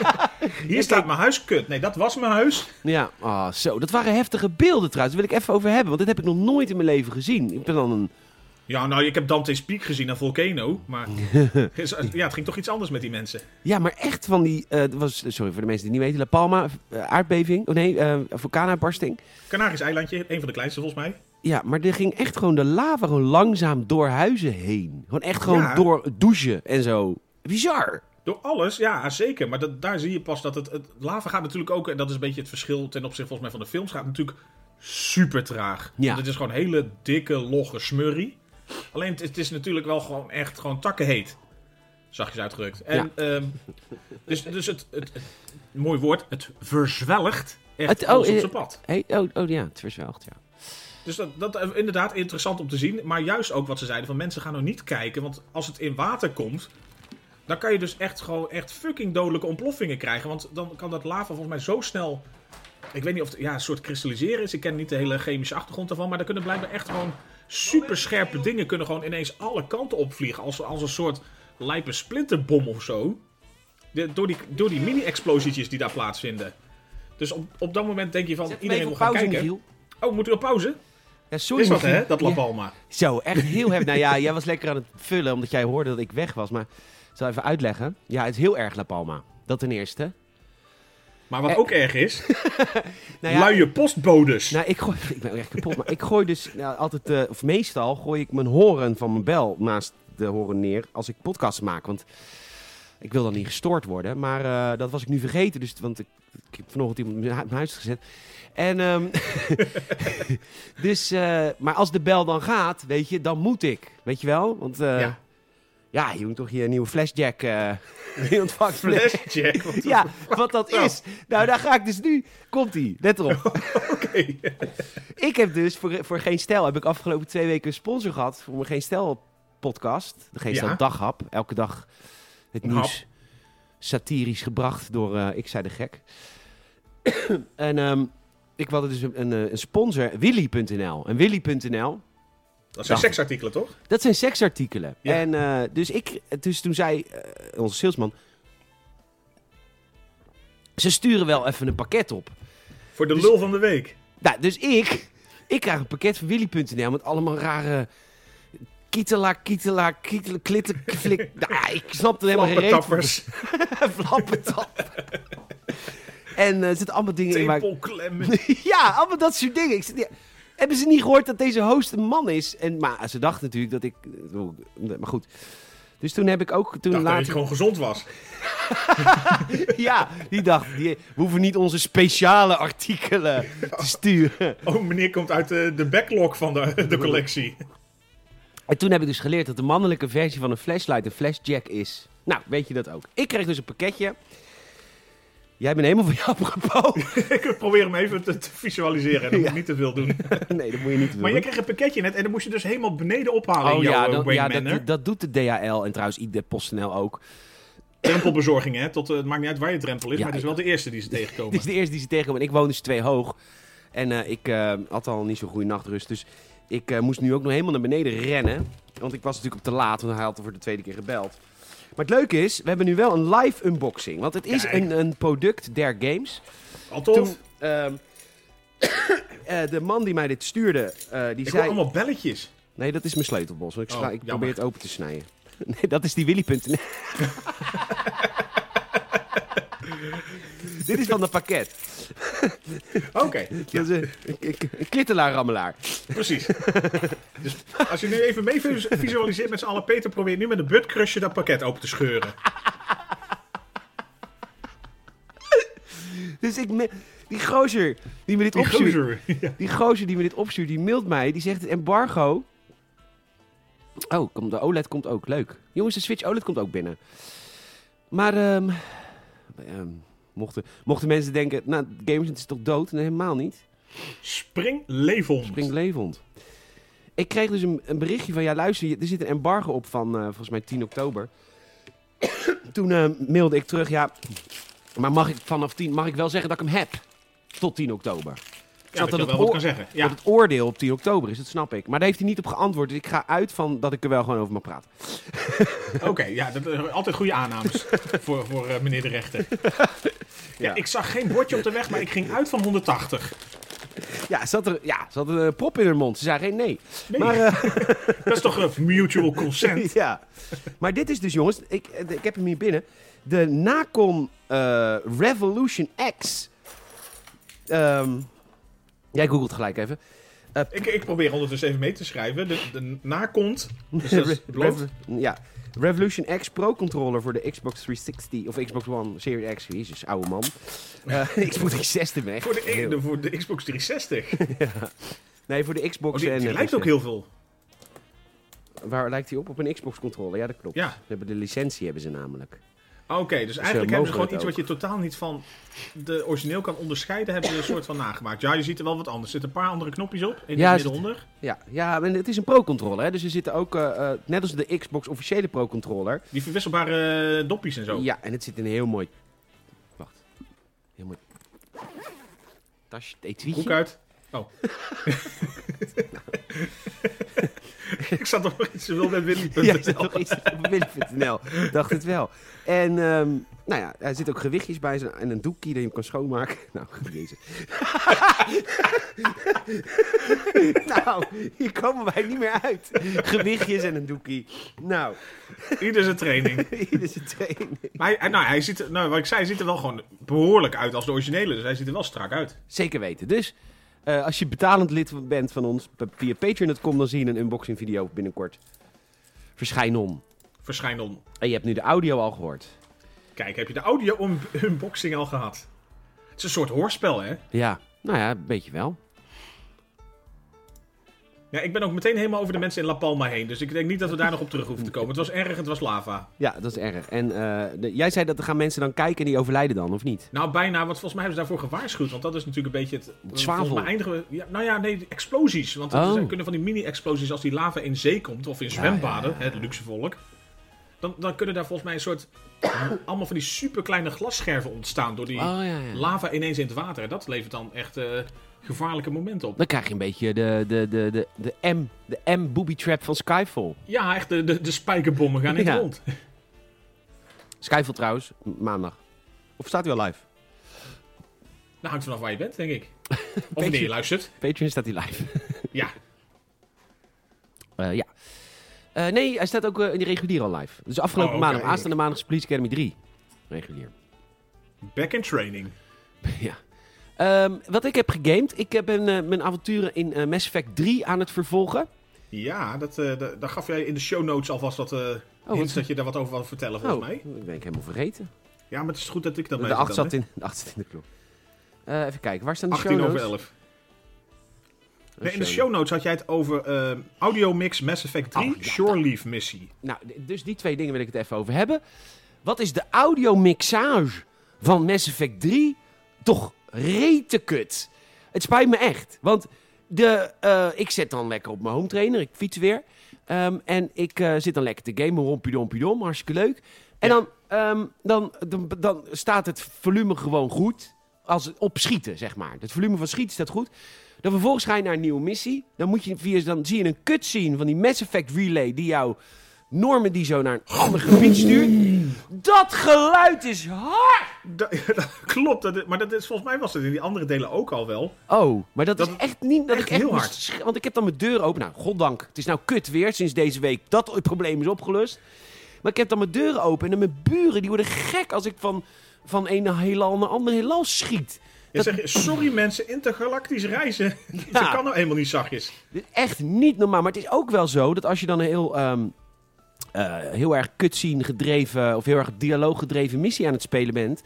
Hier staat mijn huis. Kut. Nee, dat was mijn huis. Ja, ah, zo. Dat waren heftige beelden trouwens. Daar wil ik even over hebben, want dit heb ik nog nooit in mijn leven gezien. Ik ben dan een... Ja, nou, ik heb Dante's Peak gezien aan Volcano. Maar ja, het ging toch iets anders met die mensen. Ja, maar echt van die... eh, was, sorry voor de mensen die niet weten. La Palma, eh, aardbeving. Oh nee, eh vulkaanuitbarsting. Canarisch eilandje, een van de kleinste volgens mij. Ja, maar er ging echt gewoon de lava gewoon langzaam door huizen heen. Gewoon echt gewoon Ja. door douchen en zo. Bizar. Door alles, ja, zeker. Maar dat, daar zie je pas dat het, het... Lava gaat natuurlijk ook, en dat is een beetje het verschil ten opzichte volgens mij van de films, gaat natuurlijk super traag. Ja. Want het is gewoon hele dikke, logge smurrie. Alleen het, het is natuurlijk wel gewoon echt gewoon takkenheet. Zachtjes uitgedrukt. En, ehm, dus dus het, het, het- mooi woord, het verzwelgt echt Het- oh, op eh, zijn pad. Hey, oh, oh ja, het verzwelgt, ja. Dus dat, dat is inderdaad interessant om te zien. Maar juist ook wat ze zeiden: van mensen gaan nog niet kijken. Want als het in water komt. Dan kan je dus echt gewoon echt fucking dodelijke ontploffingen krijgen. Want dan kan dat lava volgens mij zo snel. Ik weet niet of het ja, een soort kristalliseren is. Ik ken niet de hele chemische achtergrond daarvan. Maar er kunnen blijkbaar echt gewoon super scherpe dingen. Kunnen gewoon ineens alle kanten opvliegen. Als, als een soort lijpe splinterbom of zo. De- door die, door die mini-explosietjes die daar plaatsvinden. Dus op, op dat moment denk je van Zet iedereen op gaan pauze, kijken. Michiel. Oh, moet u op pauze? Ja, sorry, Is wat hè, dat La Ja. Palma. Zo, echt heel heftig. nou ja, jij was lekker aan het vullen omdat jij hoorde dat ik weg was. Maar ik zal even uitleggen. Ja, het is heel erg La Palma. Dat ten eerste. Maar wat Eh. ook erg is, Nou ja, luie postbodes. Nou, ik, gooi, ik ben echt kapot. Maar ik gooi dus nou, altijd, eh, of meestal gooi ik mijn horen van mijn bel naast de horen neer als ik podcasts maak. Want ik wil dan niet gestoord worden. Maar eh, dat was ik nu vergeten. Dus, want ik, ik heb vanochtend iemand in mijn hu- huis gezet. En, ehm, dus, maar als de bel dan gaat, weet je, dan moet ik. Weet je wel? Want ja. Ja. je moet toch je nieuwe flashjack eh in ontvangst Flashjack. wat Ja, wat dat nou? is. Nou, daar ga ik dus nu. Komt-ie, let erop. Oké. Ik heb dus voor, voor Geen Stijl heb ik afgelopen twee weken een sponsor gehad voor mijn Geen Stijl podcast. De Geen Ja. Stijl daghap. Elke dag het Een nieuws satirisch gebracht door eh, Ik zei de gek. en ehm, ik wilde dus een, een, eh, een sponsor, Willy.nl. En Willy.nl, Dat zijn seksartikelen, toch? dat zijn seksartikelen. Ja. En eh, dus, ik, dus toen zei eh, onze salesman, ze sturen wel even een pakket op. Voor de Dus- lul van de week. Nou, dus ik, ik krijg een pakket van Willy.nl met allemaal rare kietela, kietela, kietela, flik. Nou, ik snap er helemaal geen. Flappentap. en eh, er zitten allemaal dingen in waar ik-. Ja, allemaal dat soort dingen. Ik ja, hebben ze niet gehoord dat deze host een man is? En, maar ze dachten natuurlijk dat ik... Maar goed. Dus toen heb ik ook... Toen dacht dat later, je gewoon gezond was. Ja, die dacht, die, we hoeven niet onze speciale artikelen te sturen. Oh, meneer komt uit de, de backlog van de, de collectie. En toen heb ik dus geleerd dat de mannelijke versie van een flashlight een flashjack is. Nou, weet je dat ook. Ik kreeg dus een pakketje. Jij bent helemaal van jou apropos. ik probeer hem even te, te visualiseren. En dat moet ik niet te veel doen. nee, dat moet je niet doen. Maar je kreeg een pakketje net en dan moest je dus helemaal beneden ophalen in Oh jouw ja, eh, dan, Wayne ja dat, dat doet de DHL en trouwens de PostNL ook. Drempelbezorging, hè? Tot, eh, het maakt niet uit waar je drempel is, Ja, maar het is wel de eerste die ze tegenkomen. is de eerste die ze tegenkomen. En ik woon dus twee hoog. En eh, ik had al niet zo'n goede nachtrust. Dus ik moest nu ook nog helemaal naar beneden rennen. Want ik was natuurlijk op te laat, want hij had er voor de tweede keer gebeld. Maar het leuke is, we hebben nu wel een live unboxing. Want het is een, een product der games. Al tof. Toen, ehm, eh, de man die mij dit stuurde, eh, die ik zei... allemaal belletjes. Nee, dat is mijn sleutelbos. want Ik, Oh, ik probeer het open te snijden. Nee, dat is die Willy.nl. Dit is van het pakket. Oké, Dat is een, een, een klittelaar-rammelaar. precies. dus als je nu even mee vis- visualiseert met z'n allen, Peter probeert nu met een buttcrusher dat pakket open te scheuren. Dus ik... me- die gozer die me dit Die opstuurt... gozer. Ja. Die gozer die me dit opstuurt, die mailt mij. Die zegt het embargo... Oh, komt- de OLED komt ook. Leuk. Jongens, de Switch OLED komt ook binnen. Maar, ehm, ehm, mochten, mochten mensen denken... Nou, Games is toch dood? Nee, helemaal niet. Spring leefhond. Spring levend. Ik kreeg dus een, een berichtje van... Ja, luister, er zit een embargo op van eh, volgens mij 10 oktober. Toen eh, mailde ik terug... Ja, maar mag ik vanaf 10... Mag ik wel zeggen dat ik hem heb? Tot 10 oktober. Ja, dat, dat het wel wat oor- kan zeggen. Ja, Dat het oordeel op 10 oktober is, dat snap ik. Maar daar heeft hij niet op geantwoord. Dus ik ga uit van dat ik er wel gewoon over mag praten. oké. ja, dat, eh, altijd goede aannames voor, voor eh, meneer de rechter. Ja. Ik zag geen bordje op de weg, maar ik ging uit van 180. Ja, ze had, er, ja, ze had een prop in haar mond. Ze zei geen nee. Nee, Maar, eh, dat is toch een mutual consent? ja. maar dit is dus, jongens, ik, ik heb hem hier binnen. De Nacon Revolution X. Ehm, jij googelt gelijk even. Ik, ik probeer ondertussen even mee te schrijven. De, de nakont. Dus dat is Re- bloot. Revo- ja. Revolution X Pro Controller voor de Xbox 360 of Xbox One Series X. Jezus, oude man. Eh, Xbox 360 weg. Voor de, de, voor de Xbox 360. Nee, voor de Xbox Oh, die, en... die eh, lijkt ook heel veel. Waar lijkt hij op? Op een Xbox controller. Ja, dat klopt. Ja. Ze hebben de licentie hebben ze namelijk. Oké, dus eigenlijk hebben ze gewoon iets ook. wat je totaal niet van de origineel kan onderscheiden, hebben ze een soort van nagemaakt. Ja, je ziet er wel wat anders. Er zitten een paar andere knopjes op. In Ja, het er zit- midden onder. Ja, ja en het is een Pro-controller. Dus er zitten ook, eh, eh, net als de Xbox officiële Pro-controller. Die verwisselbare eh, doppies en zo. Ja, en het zit in een heel mooi... Wacht. Heel mooi... Tasje, etuietje. Broek uit. Oh. ik zat nog iets te wil met Willy. Ja, ik zit nog iets op Willy.nl. Dacht het wel. En, ehm, nou ja, er zitten ook gewichtjes bij zijn- en een doekje dat je hem kan schoonmaken. Nou, jezus. nou, hier komen wij niet meer uit. Gewichtjes en een doekje. Nou, Ieder zijn training. is het training. Maar hij, nou, hij ziet nou, wat ik zei, hij ziet er wel gewoon behoorlijk uit als de originele. Dus hij ziet er wel strak uit. Zeker weten. Dus, eh, als je betalend lid bent van ons, via patreon.com, dan zie je een unboxing video binnenkort. Verschijn om. Verschijn om. En je hebt nu de audio al gehoord. Kijk, heb je de audio-unboxing al gehad? Het is een soort hoorspel, hè? Ja, nou ja, een beetje wel. Ja, ik ben ook meteen helemaal over de mensen in La Palma heen. Dus ik denk niet dat we daar nog op terug hoeven te komen. Het was erg, het was lava. Ja, dat is erg. En eh, de- jij zei dat er gaan mensen dan kijken en die overlijden dan, of niet? Nou, bijna, want volgens mij hebben ze daarvoor gewaarschuwd. Want dat is natuurlijk een beetje het... zwavel. Eindigen we... Ja, nou ja, nee, explosies. Want er Oh. zijn- kunnen van die mini-explosies als die lava in zee komt. Of in zwembaden, het luxe volk. Dan, dan kunnen daar volgens mij een soort... allemaal van die superkleine glasscherven ontstaan. Door die Oh lava ineens in het water. En dat levert dan echt eh, gevaarlijke momenten op. Dan krijg je een beetje de, de, de, de, de M, de M booby trap van Skyfall. Ja, echt, de, de, de spijkerbommen gaan in het Ja. rond. Skyfall trouwens, maandag. Of staat hij al live? Nou, hangt vanaf waar je bent, denk ik. Of wanneer je luistert. Patreon staat hij live. Ja. Eh, ja. Eh, nee, hij staat ook eh, in de regulier al live. Dus afgelopen Oh, maandag, aanstaande maandag is Police Academy 3. Regulier. Back in training. ja. Ehm, wat ik heb gegamed, ik ben eh, mijn avonturen in eh, Mass Effect 3 aan het vervolgen. Ja, dat, eh, da- daar gaf jij in de show notes alvast wat hints dat je daar wat over wil vertellen, volgens oh, mij. dat ben ik helemaal vergeten. Ja, maar het is goed dat ik dat De bij 8 zat, in, de acht zat in de klok. Even kijken, waar staan de 18 show over notes? 11. Eh, Nee, in de show notes had jij het over eh, Audio Mix Mass Effect 3 Oh, ja. Shore Leave missie. Nou, dus die twee dingen wil ik het even over hebben. Wat is de audiomixage van Mass Effect 3 toch rete kut? Het spijt me echt. Want de, eh, ik zet dan lekker op mijn home trainer, ik fiets weer. Ehm, en ik eh, zit dan lekker te gamen, rompiedompidom, hartstikke leuk. En Ja. dan, ehm, dan, dan, dan staat het volume gewoon goed. Als het op schieten, zeg maar. Het volume van schieten staat goed. Dan vervolgens ga je naar een nieuwe missie. Dan, moet je via, dan zie je een cutscene van die Mass Effect Relay die jou Norman die zo naar een ander gebied stuurt. Dat geluid is hard! Dat, dat klopt, dat, maar dat is, volgens mij was het in die andere delen ook al wel. Oh, maar dat, Dat is echt niet... Dat echt ik echt heel hard. Want ik heb dan mijn deur open. Nou, goddank. Het is nou kut weer sinds deze week. Dat het probleem is opgelust. Maar ik heb dan mijn deuren open. En dan mijn buren die worden gek als ik van, van een heelal naar ander heelal schiet. Je zegt, sorry mensen, intergalactisch reizen. Dat kan nou eenmaal niet zachtjes. Echt niet normaal. Maar het is ook wel zo dat als je dan een heel, ehm, eh, heel erg cutscene gedreven of heel erg dialoog gedreven missie aan het spelen bent,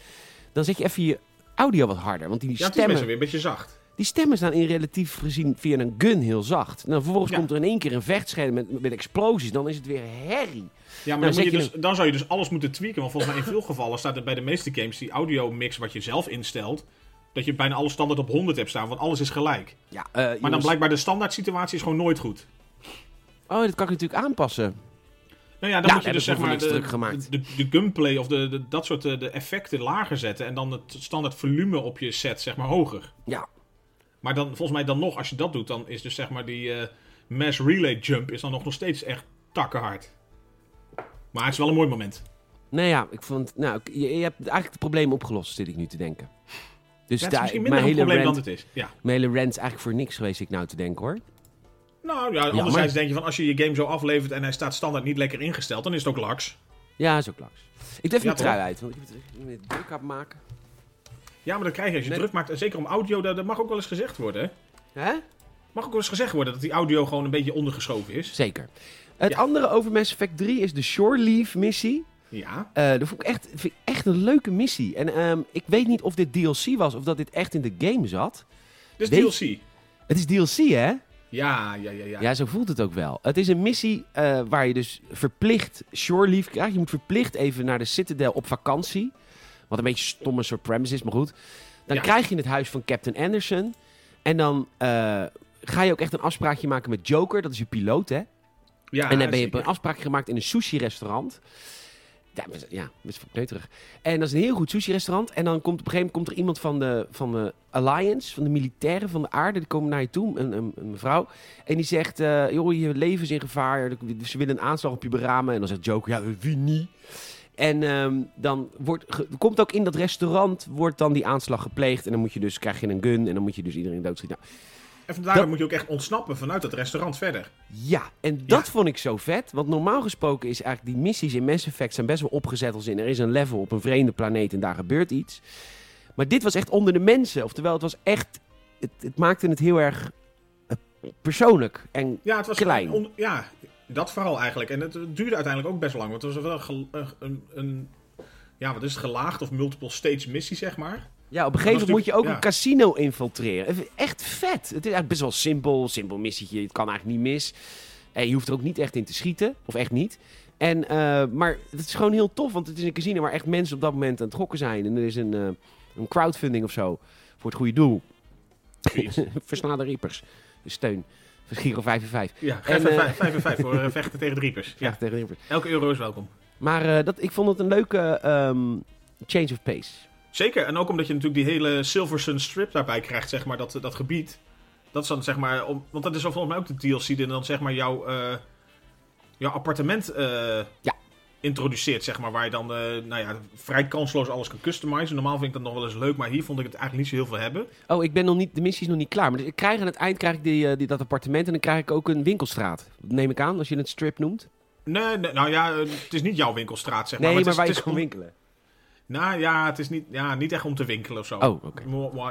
dan zet je even je audio wat harder. Want die Ja, het is stemmen, mensen weer een beetje zacht. die stemmen staan in relatief gezien via een gun heel zacht. Nou, vervolgens Ja. komt er in één keer een vechtscherm met, met explosies. Dan is het weer herrie. Ja, maar Nou, dan, je je dus, dan zou je dus alles moeten tweaken. Want volgens mij in veel gevallen staat er bij de meeste games die audio mix wat je zelf instelt. Dat je bijna alles standaard op 100 hebt staan, want alles is gelijk. Ja, eh, Maar dan jongens- blijkbaar de standaard situatie is gewoon nooit goed. Oh, dat kan ik natuurlijk aanpassen. Nou ja, dan Ja, moet je dus zeg ze maar de, de, gunplay of de, de- dat soort eh, de effecten lager zetten. En dan het standaard volume op je set zeg maar hoger. Ja, Maar dan, volgens mij dan nog, als je dat doet, dan is dus zeg maar die eh, mass relay jump is dan nog, nog steeds echt takkenhard. Maar het is wel een mooi moment. nee ja, ik vond... Nou, je, je hebt eigenlijk het probleem opgelost, zit ik nu te denken. Dus Ja, het is daar- misschien mijn, minder een hele probleem rant, dan het is. Ja. mijn hele rant is eigenlijk voor niks geweest, ik nou te denken hoor. Nou ja, anderzijds denk je van als je je game zo aflevert en hij staat standaard niet lekker ingesteld, dan is het ook laks. Ja, is ook langs. Ik doe even Ja, de trui toch? uit, want ik moet het druk aan maken. Ja, maar dat krijg je als je Nee. druk maakt. En zeker om audio, dat, dat mag ook wel eens gezegd worden. Hè? Mag ook wel eens gezegd worden dat die audio gewoon een beetje ondergeschoven is. Zeker. Het Ja. andere over Mass Effect 3 is de Shore Leave missie. Ja. Eh dat vond ik echt, vind ik echt een leuke missie. En ehm, ik weet niet of dit DLC was of dat dit echt in de game zat. Dus DLC. Het is DLC, hè? Ja, ja, ja, ja. Ja, zo voelt het ook wel. Het is een missie eh, waar je dus verplicht shore leave krijgt. Je moet verplicht even naar de Citadel op vakantie. Wat een beetje stomme soort premise is, maar goed. Dan Ja. krijg je het huis van Captain Anderson. En dan eh, ga je ook echt een afspraakje maken met Joker. Dat is je piloot, hè? ja en dan ben je zeker. een afspraakje gemaakt in een sushi-restaurant. Ja, we- ja, is kneuterig. En dat is een heel goed sushi-restaurant. En dan komt op een gegeven moment komt er iemand van de, van de Alliance, van de militairen van de aarde. Die komen naar je toe, een, een, mevrouw. En die zegt, eh, joh, je leven is in gevaar. Ze willen een aanslag op je beramen. En dan zegt Joker, ja, wie niet? En ehm, dan wordt, komt ook in dat restaurant wordt dan die aanslag gepleegd. En dan moet je dus, krijg je een gun en dan moet je dus iedereen doodschieten. Nou, En vandaar Dat- moet je ook echt ontsnappen vanuit het restaurant verder. Ja, en dat Ja. vond ik zo vet. Want normaal gesproken is eigenlijk die missies in Mass Effect zijn best wel opgezet als in er is een level op een vreemde planeet en daar gebeurt iets. Maar dit was echt onder de mensen. Oftewel, het was echt. Het, het maakte het heel erg eh, persoonlijk. En Ja, het was Klein. on- ja, dat vooral eigenlijk. En het duurde uiteindelijk ook best lang. Want het was wel een, een, een- ja, wat is het, gelaagd of multiple stage missie, zeg maar. Ja, op een gegeven moment moet je ook ja. een casino infiltreren. Echt vet. Het is eigenlijk best wel simpel. Simpel missietje. Het kan eigenlijk niet mis. En je hoeft er ook niet echt in te schieten. Of echt niet. En, eh, maar het is gewoon heel tof. Want het is een casino waar echt mensen op dat moment aan het gokken zijn. En er is een, eh, een crowdfunding of zo. Voor het goede doel. Versla de Reapers. De steun. Giro 5 en 5. Ja, En, 5 en eh, 5, 5 en 5 voor eh, vechten tegen de Reapers. Ja, tegen de Reapers. elke euro is welkom. Maar eh, dat, ik vond het een leuke ehm, change of pace. Zeker, en ook omdat je natuurlijk die hele Silver Sun strip daarbij krijgt, zeg maar, dat, dat gebied. Dat is dan zeg maar, om, want dat is volgens mij ook de DLC die dan zeg maar jouw, eh, jouw appartement Ja. introduceert, zeg maar. Waar je dan, eh, nou ja, vrij kansloos alles kan customizen. Normaal vind ik dat nog wel eens leuk, maar hier vond ik het eigenlijk niet zo heel veel hebben. Oh, ik ben nog niet, de missie is nog niet klaar. Maar dus ik krijg aan het eind krijg ik die, die, dat appartement en dan krijg ik ook een winkelstraat. Dat neem ik aan, als je het strip noemt. Nee, nee, nou ja, het is niet jouw winkelstraat, zeg maar. Nee, maar, het is, waar je het is kan om- winkelen. Nou ja, het is niet, ja, niet echt om te winkelen of zo. Oh, oké.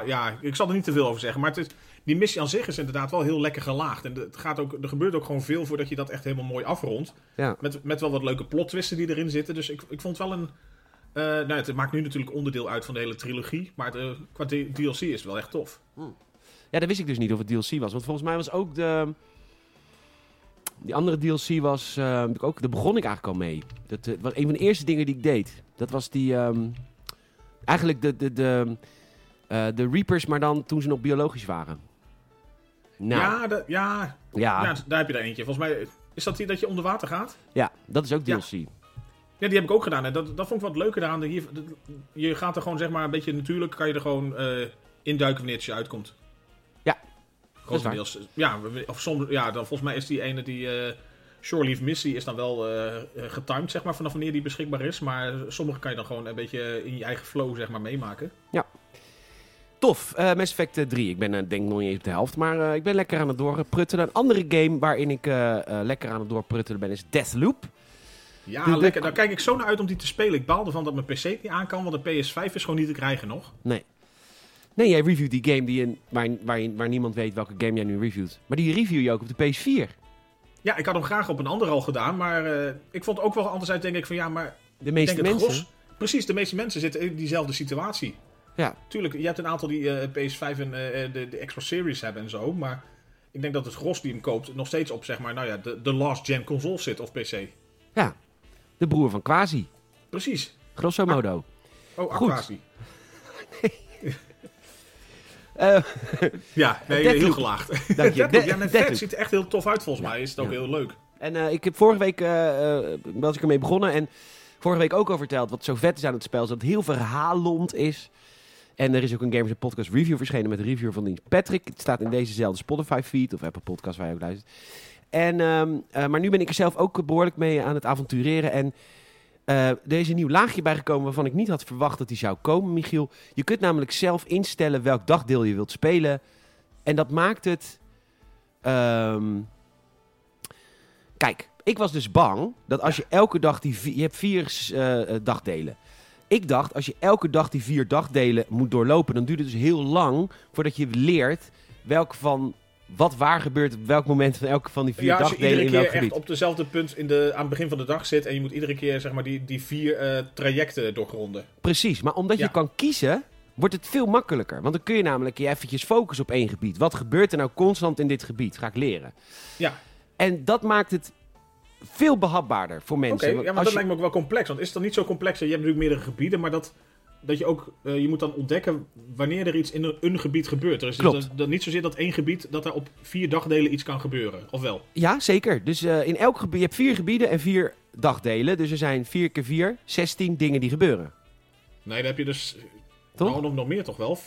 Ja, ik zal er niet te veel over zeggen. Maar het is, die missie aan zich is inderdaad wel heel lekker gelaagd. En het gaat ook, er gebeurt ook gewoon veel voordat je dat echt helemaal mooi afrondt. Ja. Met, met wel wat leuke plot twisten die erin zitten. Dus ik, ik vond wel een... eh, nou, het maakt nu natuurlijk onderdeel uit van de hele trilogie. Maar het, eh, qua DLC is het wel echt tof. Ja, dat wist ik dus niet of het DLC was. Want volgens mij was ook de... Die andere DLC was... eh, ook, daar begon ik eigenlijk al mee. Dat eh, was een van de eerste dingen die ik deed. Dat was die... ehm, eigenlijk de, de, de, eh, de Reapers, maar dan toen ze nog biologisch waren. Nou, ja, Ja, ja, ja, ja, daar heb je er eentje. Volgens mij is dat die dat je onder water gaat. dat is ook Ja. DLC. Ja, die heb ik ook gedaan. En dat, dat vond ik wat leuker. Hier, dat- je gaat er gewoon zeg maar een beetje natuurlijk, kan je er gewoon eh induiken wanneer het je uitkomt. Ja, Grotendeels. Ja, of soms, ja, dan volgens mij is die ene die, eh, Shore Leave Missy is dan wel eh, getimed, zeg maar, vanaf wanneer die beschikbaar is. Maar sommige kan je dan gewoon een beetje in je eigen flow, zeg maar, meemaken. Tof, eh Mass Effect eh, 3. Ik ben denk nog niet eens op de helft, maar ik ben lekker aan het doorpruttelen. Een andere game waarin ik lekker aan het doorpruttelen ben is Deathloop. Ja, De- de- lekker. Daar kijk ik zo naar uit om die te spelen. Ik baal ervan dat mijn PC niet aan kan, want de PS5 is gewoon niet te krijgen nog. Nee. Nee, jij reviewt die game die in, waar, waar, waar niemand weet welke game jij nu reviewt. Maar die review je ook op de PS4. Ja, ik had hem graag op een ander al gedaan, maar eh, ik vond ook wel anders uit, denk ik, van ja, maar De meeste mensen. gros... Precies, de meeste mensen zitten in diezelfde situatie. Ja. Tuurlijk, je hebt een aantal die eh, PS5 en eh, de, de Xbox Series hebben en zo, maar ik denk dat het gros die hem koopt nog steeds op, zeg maar, nou ja, de, de last gen console zit of PC. Ja. De broer van Quasi. Precies. Grosso modo. Oh, Goed. Aquasi. Eh, Ja, nee, heel gelaagd. dank je. De- ja, ziet er echt heel tof uit volgens mij. Is het ook heel leuk. En eh, ik heb vorige week eh, was ik ermee begonnen. En vorige week ook al verteld wat zo vet is aan het spel. Is dat het heel verhalend is. En er is ook een Gamers Podcast review verschenen met een review van dienst Patrick. Het staat in dezezelfde Spotify feed of Apple Podcast waar je ook luistert. En, ehm, eh, maar nu ben ik er zelf ook behoorlijk mee aan het avontureren. En eh, er is een nieuw laagje bijgekomen waarvan ik niet had verwacht dat die zou komen, Michiel. Je kunt namelijk zelf instellen welk dagdeel je wilt spelen. En dat maakt het... ehm, Kijk, ik was dus bang dat als je elke dag die... Je hebt vier eh, eh, dagdelen. Ik dacht, als je elke dag die vier dagdelen moet doorlopen... dan duurt het dus heel lang voordat je leert welk van... Wat waar gebeurt op welk moment van elke van die vier Ja, als je dagdelen iedere in welk keer echt gebied. op dezelfde punt in de, aan het begin van de dag zit en je moet iedere keer zeg maar, die, die vier eh, trajecten doorgronden. Precies, maar omdat Ja. je kan kiezen, wordt het veel makkelijker. Want dan kun je namelijk je eventjes focussen op één gebied. Wat gebeurt er nou constant in dit gebied? Ga ik leren. Ja, En dat maakt het veel behapbaarder voor oké. mensen. ja, Want maar als dat je- lijkt me ook wel complex. Want is het dan niet zo complex? Je hebt natuurlijk meerdere gebieden, maar dat, dat je ook... eh, je moet dan ontdekken wanneer er iets in een, een gebied gebeurt. Er is Klopt. dat, dat niet zozeer dat één gebied, dat er op vier dagdelen iets kan gebeuren. Of wel? Ja, zeker. Dus eh, in elk gebied, je hebt vier gebieden en vier dagdelen. Dus er zijn vier keer vier, 16 dingen die gebeuren. Nee, dan heb je dus... Toch? Nou, nog, nog meer toch wel?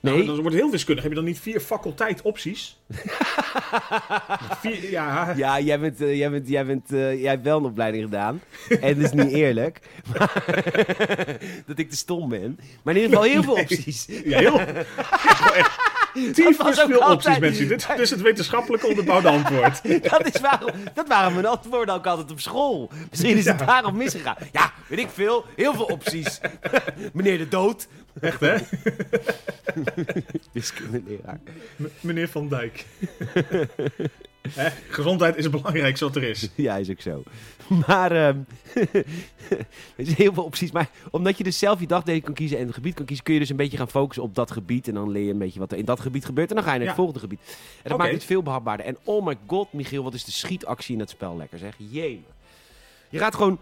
Nee, Nou, dan wordt het heel wiskundig. Heb je dan niet vier faculteit opties? vier, ja, ja, jij, bent, eh, jij, bent, jij, bent, eh, jij hebt wel een opleiding gedaan. en dat is niet eerlijk. dat ik te stom ben. Maar in ieder geval heel veel opties. Ja, heel. Echt tyfus ook veel opties, mensen. Dit, is het wetenschappelijk onderbouwde antwoord. dat, is waarom, dat waren mijn antwoorden ook altijd op school. Misschien is het daarom misgegaan. Ja, weet ik veel. Heel veel opties. Meneer de dood. Echt, hè? Wiskundeleraar. Meneer Van Dijk. Hè? Gezondheid is het belangrijkste wat er is. Ja, is ook zo. Maar ehm er zijn heel veel opties. Maar omdat je dus zelf je dagdelen kan kiezen en het gebied kan kiezen, kun je dus een beetje gaan focussen op dat gebied. En dan leer je een beetje wat er in dat gebied gebeurt. En dan ga je naar het Ja. volgende gebied. En dat Oké. maakt het veel behapbaarder. En oh my god, Michiel, wat is de schietactie in dat spel lekker zeg. Jee. Je gaat gewoon...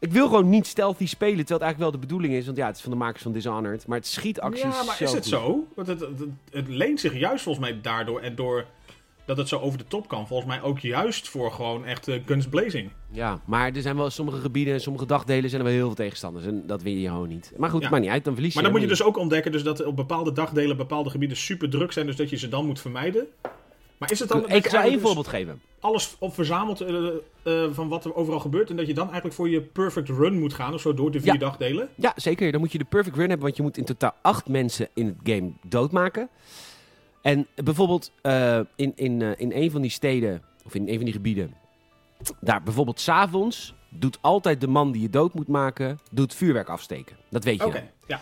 Ik wil gewoon niet stealthy spelen, terwijl het eigenlijk wel de bedoeling is. Want ja, het is van de makers van Dishonored. Maar het schietactie Ja, maar is het goed. zo? Want het, het, het leent zich juist volgens mij daardoor en door dat het zo over de top kan. Volgens mij ook juist voor gewoon echt eh, guns blazing. Ja, maar er zijn wel sommige gebieden en sommige dagdelen zijn er wel heel veel tegenstanders. En dat win je gewoon niet. Maar goed, Ja. maakt niet uit, dan verlies je. Maar dan moet je dus ook ontdekken dus dat op bepaalde dagdelen bepaalde gebieden super druk zijn. Dus dat je ze dan moet vermijden. Maar is het dan... Ik zal één dus voorbeeld geven. alles op verzamelt eh, eh, van wat er overal gebeurt. En dat je dan eigenlijk voor je perfect run moet gaan. Of zo door de vier Ja. dagdelen. Ja, zeker. Dan moet je de perfect run hebben, want je moet in totaal acht mensen in het game doodmaken. En bijvoorbeeld eh, in, in, in een van die steden, of in een van die gebieden, daar bijvoorbeeld s'avonds doet altijd de man die je dood moet maken, doet vuurwerk afsteken. Dat weet je. Oké, ja.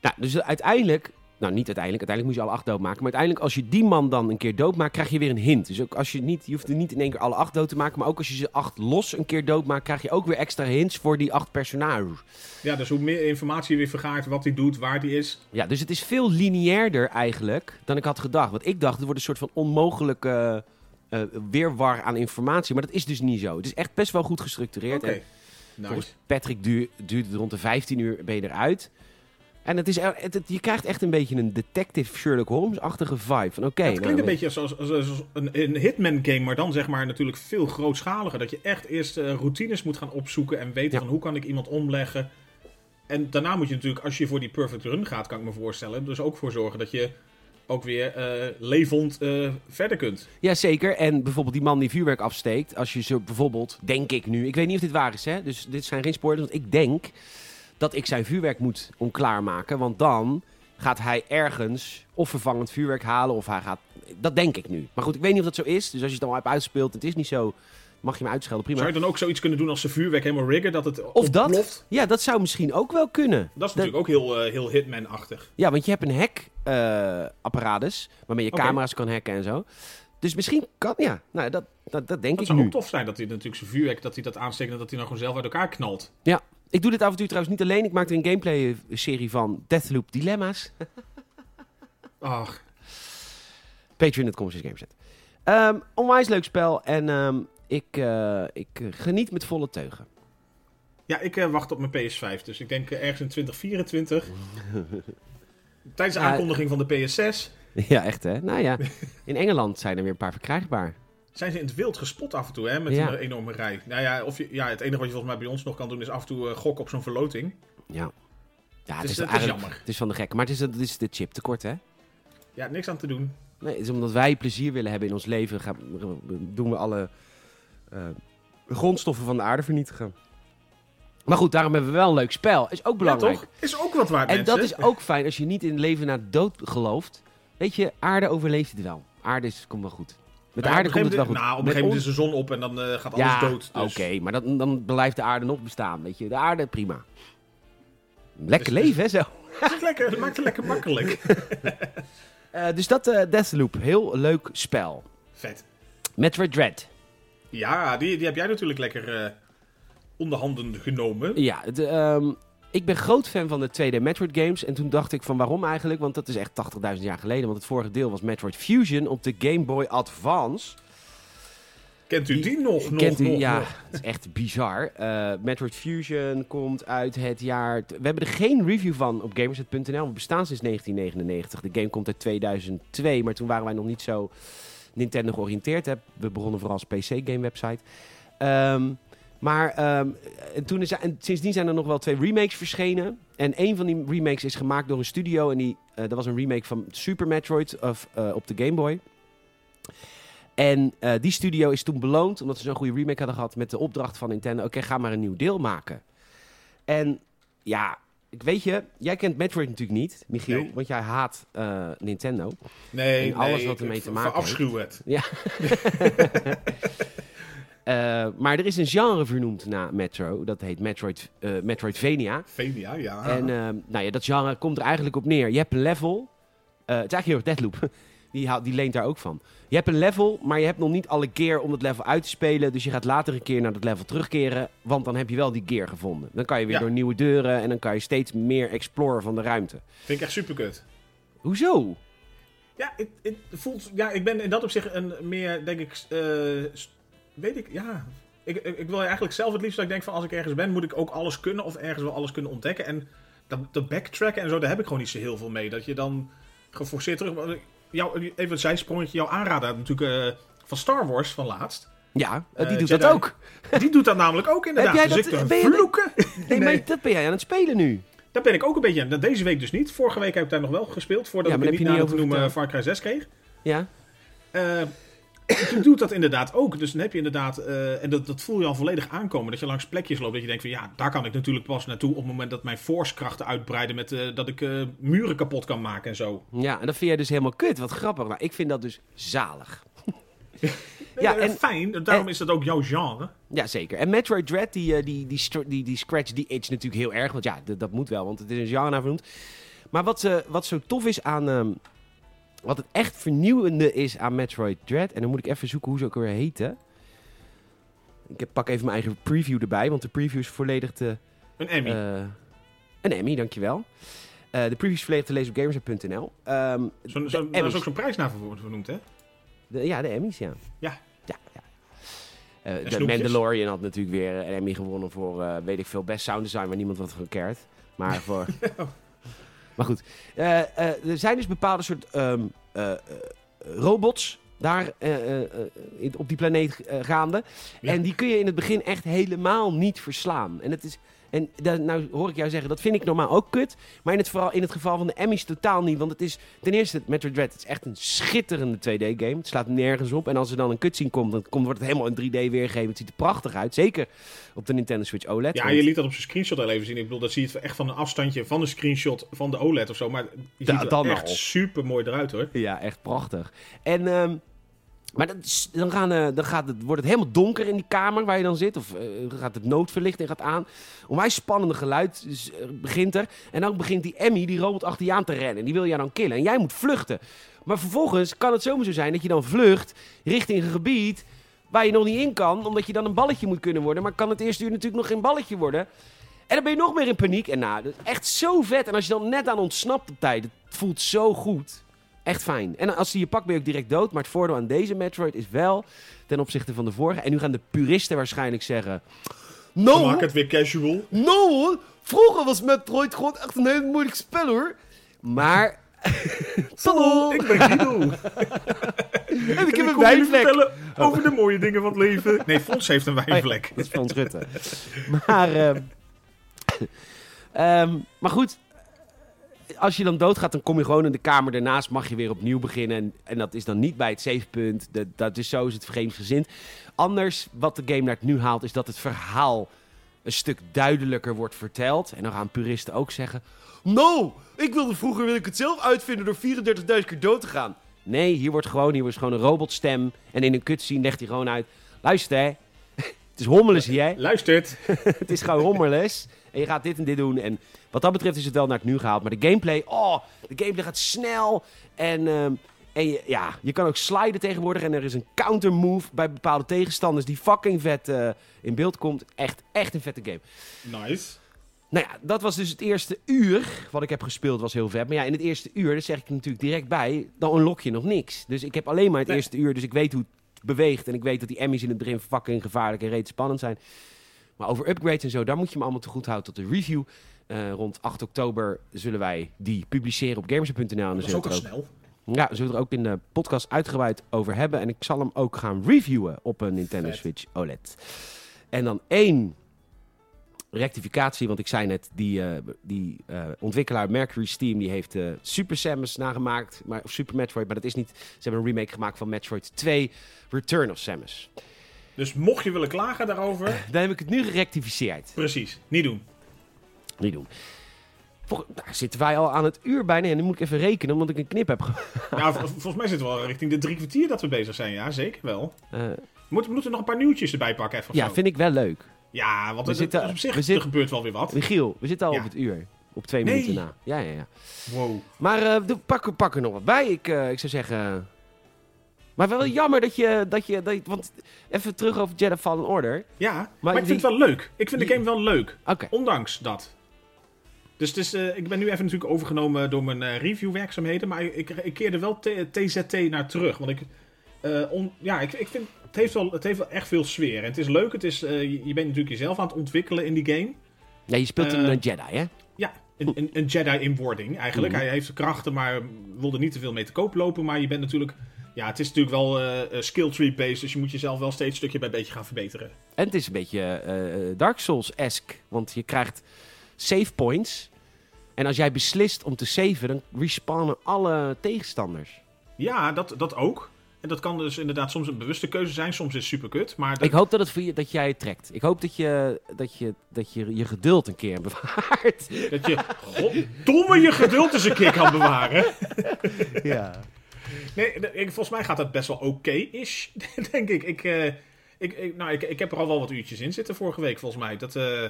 Nou, dus uiteindelijk, nou niet uiteindelijk, uiteindelijk moet je alle acht doodmaken. Maar uiteindelijk als je die man dan een keer doodmaakt, krijg je weer een hint. Dus ook als je niet, je hoeft er niet in één keer alle acht dood te maken, maar ook als je ze acht los een keer doodmaakt, krijg je ook weer extra hints voor die acht personages. Ja, dus hoe meer informatie je weer vergaart, wat hij doet, waar hij is. Ja, dus het is veel lineairder eigenlijk dan ik had gedacht. Want ik dacht, het wordt een soort van onmogelijke eh, weerwar aan informatie. Maar dat is dus niet zo. Het is echt best wel goed gestructureerd. Nice. volgens Patrick duur, duurt het rond de 15 uur ben je eruit. En het is, het, het- je krijgt echt een beetje een detective Sherlock Holmes-achtige vibe. Van oké, het klinkt nou, een beetje zoals, als, als een, een Hitman game, maar dan zeg maar natuurlijk veel grootschaliger. Dat je echt eerst eh, routines moet gaan opzoeken en weten Ja. van hoe kan ik iemand omleggen. En daarna moet je natuurlijk, als je voor die perfect run gaat, kan ik me voorstellen, dus ook voor zorgen dat je ook weer eh, levend eh, verder kunt. Ja, zeker. En bijvoorbeeld die man die vuurwerk afsteekt. Als je zo bijvoorbeeld, denk ik nu. Ik weet niet of dit waar is, hè? Dus dit zijn geen spoilers. Want ik denk dat ik zijn vuurwerk moet onklaarmaken. Want dan gaat hij ergens of vervangend vuurwerk halen. Of hij gaat. Dat denk ik nu. Maar goed, ik weet niet of dat zo is. Dus als je het dan al hebt uitgespeeld, het is niet zo. Mag je me uitschelden, prima. Zou je dan ook zoiets kunnen doen als ze vuurwerk helemaal riggen, dat het Of dat? ontploft? Ja, dat zou misschien ook wel kunnen. Dat is natuurlijk ook heel, eh, heel Hitman-achtig. Ja, want je hebt een hack-apparatus waarmee je camera's kan hacken en zo. Dus misschien kan, ja, nou, dat, dat, dat denk Dat ik zou nu. ook tof zijn dat hij natuurlijk zijn vuurwerk, dat hij dat aansteekt en dat hij nou gewoon zelf uit elkaar knalt. Ja, ik doe dit avontuur trouwens niet alleen. Ik maak er een gameplay-serie van Deathloop Dilemma's. Ach, Patreon.com slash gameset. Ehm onwijs leuk spel en ehm, ik, eh, ik geniet met volle teugen. ja, ik eh, wacht op mijn PS5, dus ik denk eh, ergens in 2024. Tijdens de aankondiging van de PS6 ja, echt hè? Nou ja, in Engeland zijn er weer een paar verkrijgbaar. Zijn ze in het wild gespot af en toe, hè, met Ja. een enorme rij. Nou ja, of je, ja, het enige wat je volgens mij bij ons nog kan doen is af en toe eh, gokken op zo'n verloting. Ja. Ja, het Dus is, het is jammer. Het is van de gekke, maar het is, het is de chip tekort hè? Ja, niks aan te doen. Nee, het is omdat wij plezier willen hebben in ons leven, gaan, doen we alle eh, grondstoffen van de aarde vernietigen. Maar goed, daarom hebben we wel een leuk spel. Is ook belangrijk. Ja, toch? Is ook wat waard, en mensen. dat is ook fijn als je niet in leven de dood gelooft. Weet je, aarde overleeft het wel. Aarde is, komt wel goed. Met de aarde komt het wel goed. Nou, op een gegeven moment is de zon op en dan eh, gaat alles ja, dood. Dus. oké, maar dat, dan blijft de aarde nog bestaan. Weet je, de aarde prima. Lekker Dus- leven, hè, zo. Het is lekker, maakt het lekker makkelijk. Eh, dus dat eh Deathloop, heel leuk spel. Vet. Metroid Dread. Ja, die, die heb jij natuurlijk lekker eh onder handen genomen. Ja, het, ehm, ik ben groot fan van de 2D Metroid games. En toen dacht ik van waarom eigenlijk? Want dat is echt 80.000 jaar geleden. Want het vorige deel was Metroid Fusion op de Game Boy Advance. Kent u die, nog? nog Kent u? nog, ja, nog? het is echt bizar. Eh, Metroid Fusion komt uit het jaar... We hebben er geen review van op Gamerset.nl. We bestaan sinds 1999. De game komt uit 2002, maar toen waren wij nog niet zo Nintendo georiënteerd. Hè. We begonnen vooral als PC-game website. Ehm, maar ehm, en toen is, en sindsdien zijn er nog wel twee remakes verschenen. En een van die remakes is gemaakt door een studio. En die, eh, dat was een remake van Super Metroid of, eh, op de Game Boy. En eh, die studio is toen beloond, omdat ze zo'n goede remake hadden gehad, met de opdracht van Nintendo: oké, ga maar een nieuw deel maken. En ja, ik weet je, jij kent Metroid natuurlijk niet, Michiel, Nee. want jij haat Nintendo. Nee, En alles nee, wat ermee te maken verafschuw het. Eh, maar er is een genre vernoemd na Metro, dat heet Metroid, eh, Metroidvania. Venia, ja. En eh, nou ja, dat genre komt er eigenlijk op neer. Je hebt een level. het is eigenlijk heel erg Deathloop. Die, haalt- die leent daar ook van. Je hebt een level, maar je hebt nog niet alle gear om dat level uit te spelen. Dus je gaat later een keer naar dat level terugkeren. Want dan heb je wel die gear gevonden. Dan kan je weer Ja. door nieuwe deuren en dan kan je steeds meer exploren van de ruimte. Vind ik echt superkut. Hoezo? Ja, het, het voelt, ja, ik ben in dat opzicht een meer, denk ik, weet ik, ja. Ik, ik, ik wil eigenlijk zelf het liefst dat ik denk van als ik ergens ben, moet ik ook alles kunnen of ergens wel alles kunnen ontdekken. En dat, dat backtracken en zo, daar heb ik gewoon niet zo heel veel mee. Dat je dan geforceerd terug... Jou, even een zijsprongetje, jouw aanrader natuurlijk eh, van Star Wars van laatst. Ja, eh, die Eh, doet Jedi. dat ook. Die doet dat namelijk ook inderdaad. jij dus dat- ik ben je dat- vloeken. Nee, Nee. maar dat ben jij aan het spelen nu. Daar ben ik ook een beetje aan. Deze week dus niet. Vorige week heb ik daar nog wel gespeeld. Voordat Ja, ik niet heb niet te noemen Far Cry 6 kreeg. Ja? Eh doet dat inderdaad ook. Dus dan heb je inderdaad, eh, en dat, dat voel je al volledig aankomen, dat je langs plekjes loopt. Dat je denkt van ja, daar kan ik natuurlijk pas naartoe op het moment dat mijn force-krachten uitbreiden. Met, eh, dat ik eh, muren kapot kan maken en zo. Ja, en dat vind jij dus helemaal kut. Wat grappig. Maar ik vind dat dus zalig. Ja, en- fijn. Daarom en- is dat ook jouw genre. Ja, zeker. En Metroid Dread, die, die, die, die, die scratch die itch natuurlijk heel erg. Want ja, dat moet wel, want het is een genre vernoemd. Maar wat, wat zo tof is aan... ehm, wat het echt vernieuwende is aan Metroid Dread... En dan moet ik even zoeken hoe ze ook weer heten. Ik pak even mijn eigen preview erbij, want de preview is volledig te... Een Emmy. eh, een Emmy, dankjewel. Eh de preview is volledig te lezen op. Ehm, Zo'n- de zo'n- daar is ook zo'n prijs naar voor vernoemd, hè? De- ja, de Emmys, ja. Ja. Ja, ja. Eh, de snoepjes. Mandalorian had natuurlijk weer een Emmy gewonnen voor, weet ik veel, best sound design, waar niemand wat van cared. Maar voor... maar goed. Eh, eh, er zijn dus bepaalde soort ehm, eh, robots daar op die planeet gaande. Ja. En die kun je in het begin echt helemaal niet verslaan. En het is En da- nou hoor ik jou zeggen, dat vind ik normaal ook kut. Maar in het, vooral, in het geval van de Emmys totaal niet. Want het is ten eerste, Metroid Dread het is echt een schitterende 2D-game. Het slaat nergens op. En als er dan een cutscene komt, dan komt, wordt het helemaal in 3D weergegeven. Het ziet er prachtig uit. Zeker op de Nintendo Switch OLED. Ja, Want- je liet dat op zijn screenshot al even zien. Ik bedoel, dat zie je echt van een afstandje van een screenshot van de OLED of zo. Maar je Da- ziet er echt super mooi eruit hoor. Ja, echt prachtig. En, ehm, maar dan, gaan, eh, dan gaat het, wordt het helemaal donker in die kamer waar je dan zit. Of eh, gaat het noodverlichting gaat aan. Onwijs spannende geluid dus, eh, begint er. En dan begint die Emmy, die robot achter je aan te rennen. En die wil jou dan killen. En jij moet vluchten. Maar vervolgens kan het zomaar zo zijn dat je dan vlucht richting een gebied waar je nog niet in kan. Omdat je dan een balletje moet kunnen worden. Maar kan het eerste uur natuurlijk nog geen balletje worden. En dan ben je nog meer in paniek. En nou, is echt zo vet. En als je dan net aan ontsnapt op tijd. Het voelt zo goed. Echt fijn. En als hij je pakt ben je ook direct dood. Maar het voordeel aan deze Metroid is wel ten opzichte van de vorige. En nu gaan de puristen waarschijnlijk zeggen... Nou, Maak het weer casual. hoor, vroeger was Metroid gewoon echt een heel moeilijk spel hoor. Maar... Hallo, Ik ben Guido. en ik heb En een wijnvlek. vertellen over de mooie dingen van het leven. Nee, Fons heeft een wijnvlek. Dat is Frans Rutte. Maar, ehm, maar goed, als je dan doodgaat, dan kom je gewoon in de kamer. Daarnaast mag je weer opnieuw beginnen. En, en dat is dan niet bij het savepunt. Dat, dat is zo is het vreemdgezind. Anders, wat de game naar het nu haalt, is dat het verhaal een stuk duidelijker wordt verteld. En dan gaan puristen ook zeggen... Nou, ik wilde vroeger wil ik het zelf uitvinden door 34.000 keer dood te gaan. Nee, hier wordt gewoon, hier wordt gewoon een robotstem. En in een cutscene legt hij gewoon uit... Luister, hè. het is hommeles hier, hè. Luistert. Het is gewoon hommerles. En je gaat dit en dit doen. En wat dat betreft is het wel naar het nu gehaald. Maar de gameplay, oh, de gameplay gaat snel. En, ehm, en je, ja, je kan ook sliden tegenwoordig. En er is een counter move bij bepaalde tegenstanders die fucking vet eh, in beeld komt. Echt, echt een vette game. Nice. Nou ja, dat was dus het eerste uur wat ik heb gespeeld, was heel vet. Maar ja, in het eerste uur, daar zeg ik natuurlijk direct bij, dan unlock je nog niks. Dus ik heb alleen maar het Nee. eerste uur, dus ik weet hoe het beweegt. En ik weet dat die Emmys in het begin fucking gevaarlijk en reet spannend zijn. Maar over upgrades en zo, daar moet je me allemaal te goed houden tot de review. Eh, rond 8 oktober zullen wij die publiceren op gamers.nl. Dat is zullen ook we al snel. Ja, we zullen er ook in de podcast uitgebreid over hebben. En ik zal hem ook gaan reviewen op een Nintendo Vet. Switch OLED. En dan één rectificatie, want ik zei net, die, eh, die eh, ontwikkelaar Mercury Steam die heeft eh, Super Samus nagemaakt, maar, of Super Metroid, maar dat is niet. Ze hebben een remake gemaakt van Metroid 2, Return of Samus. Dus mocht je willen klagen daarover, Dan heb ik het nu gerectificeerd. precies, niet doen. Niet doen. Vol- daar zitten wij al aan het uur bijna en nu moet ik even rekenen, omdat ik een knip heb. Nou, vol- volgens mij zitten we al richting de drie kwartier dat we bezig zijn. Ja, zeker wel. We moeten, we moeten nog een paar nieuwtjes erbij pakken even. ja, zo. vind ik wel leuk. ja want We het, zitten- het- op zich, we er gebeurt wel weer wat. Michiel, we zitten al Ja. op het uur. Op twee Nee. minuten na. Ja, ja, ja. Wow. Maar pak, pak er nog wat bij. Ik, eh, ik zou zeggen. Maar wel jammer dat je, dat je, dat je- Want even terug over Jedi Fallen Order. Ja, maar, ik die- vind het wel leuk. Ik vind de game wel leuk. Ondanks dat. Dus het is, eh, ik ben nu even natuurlijk overgenomen door mijn eh, reviewwerkzaamheden. Maar ik, ik keerde wel TZT naar terug. Want ik, eh, on- ja, ik, ik vind het heeft, wel, het heeft wel echt veel sfeer. En het is leuk. Het is, je je bent natuurlijk jezelf aan het ontwikkelen in die game. Ja, je speelt een Jedi, hè? Ja, een, een, een Jedi in wording eigenlijk. Mhm. Hij heeft krachten, maar wilde niet te veel mee te koop lopen. Maar je bent natuurlijk... Ja, het is natuurlijk wel eh, eh, skill tree based. Dus je moet jezelf wel steeds stukje bij beetje gaan verbeteren. En het is een beetje eh, Dark Souls-esque. Want je krijgt save points. En als jij beslist om te saven, dan respawnen alle tegenstanders. Ja, dat, dat ook. En dat kan dus inderdaad soms een bewuste keuze zijn. Soms is het super kut. Maar dat- Ik hoop dat, het voor je, dat jij het trekt. Ik hoop dat je, dat, je, dat je je geduld een keer bewaart. dat je goddomme je geduld eens een keer kan bewaren. ja. Nee, ik, volgens mij gaat dat best wel oké-ish, denk ik. Ik, eh, ik, ik, nou, ik. ik heb er al wel wat uurtjes in zitten vorige week, volgens mij. Dat, eh,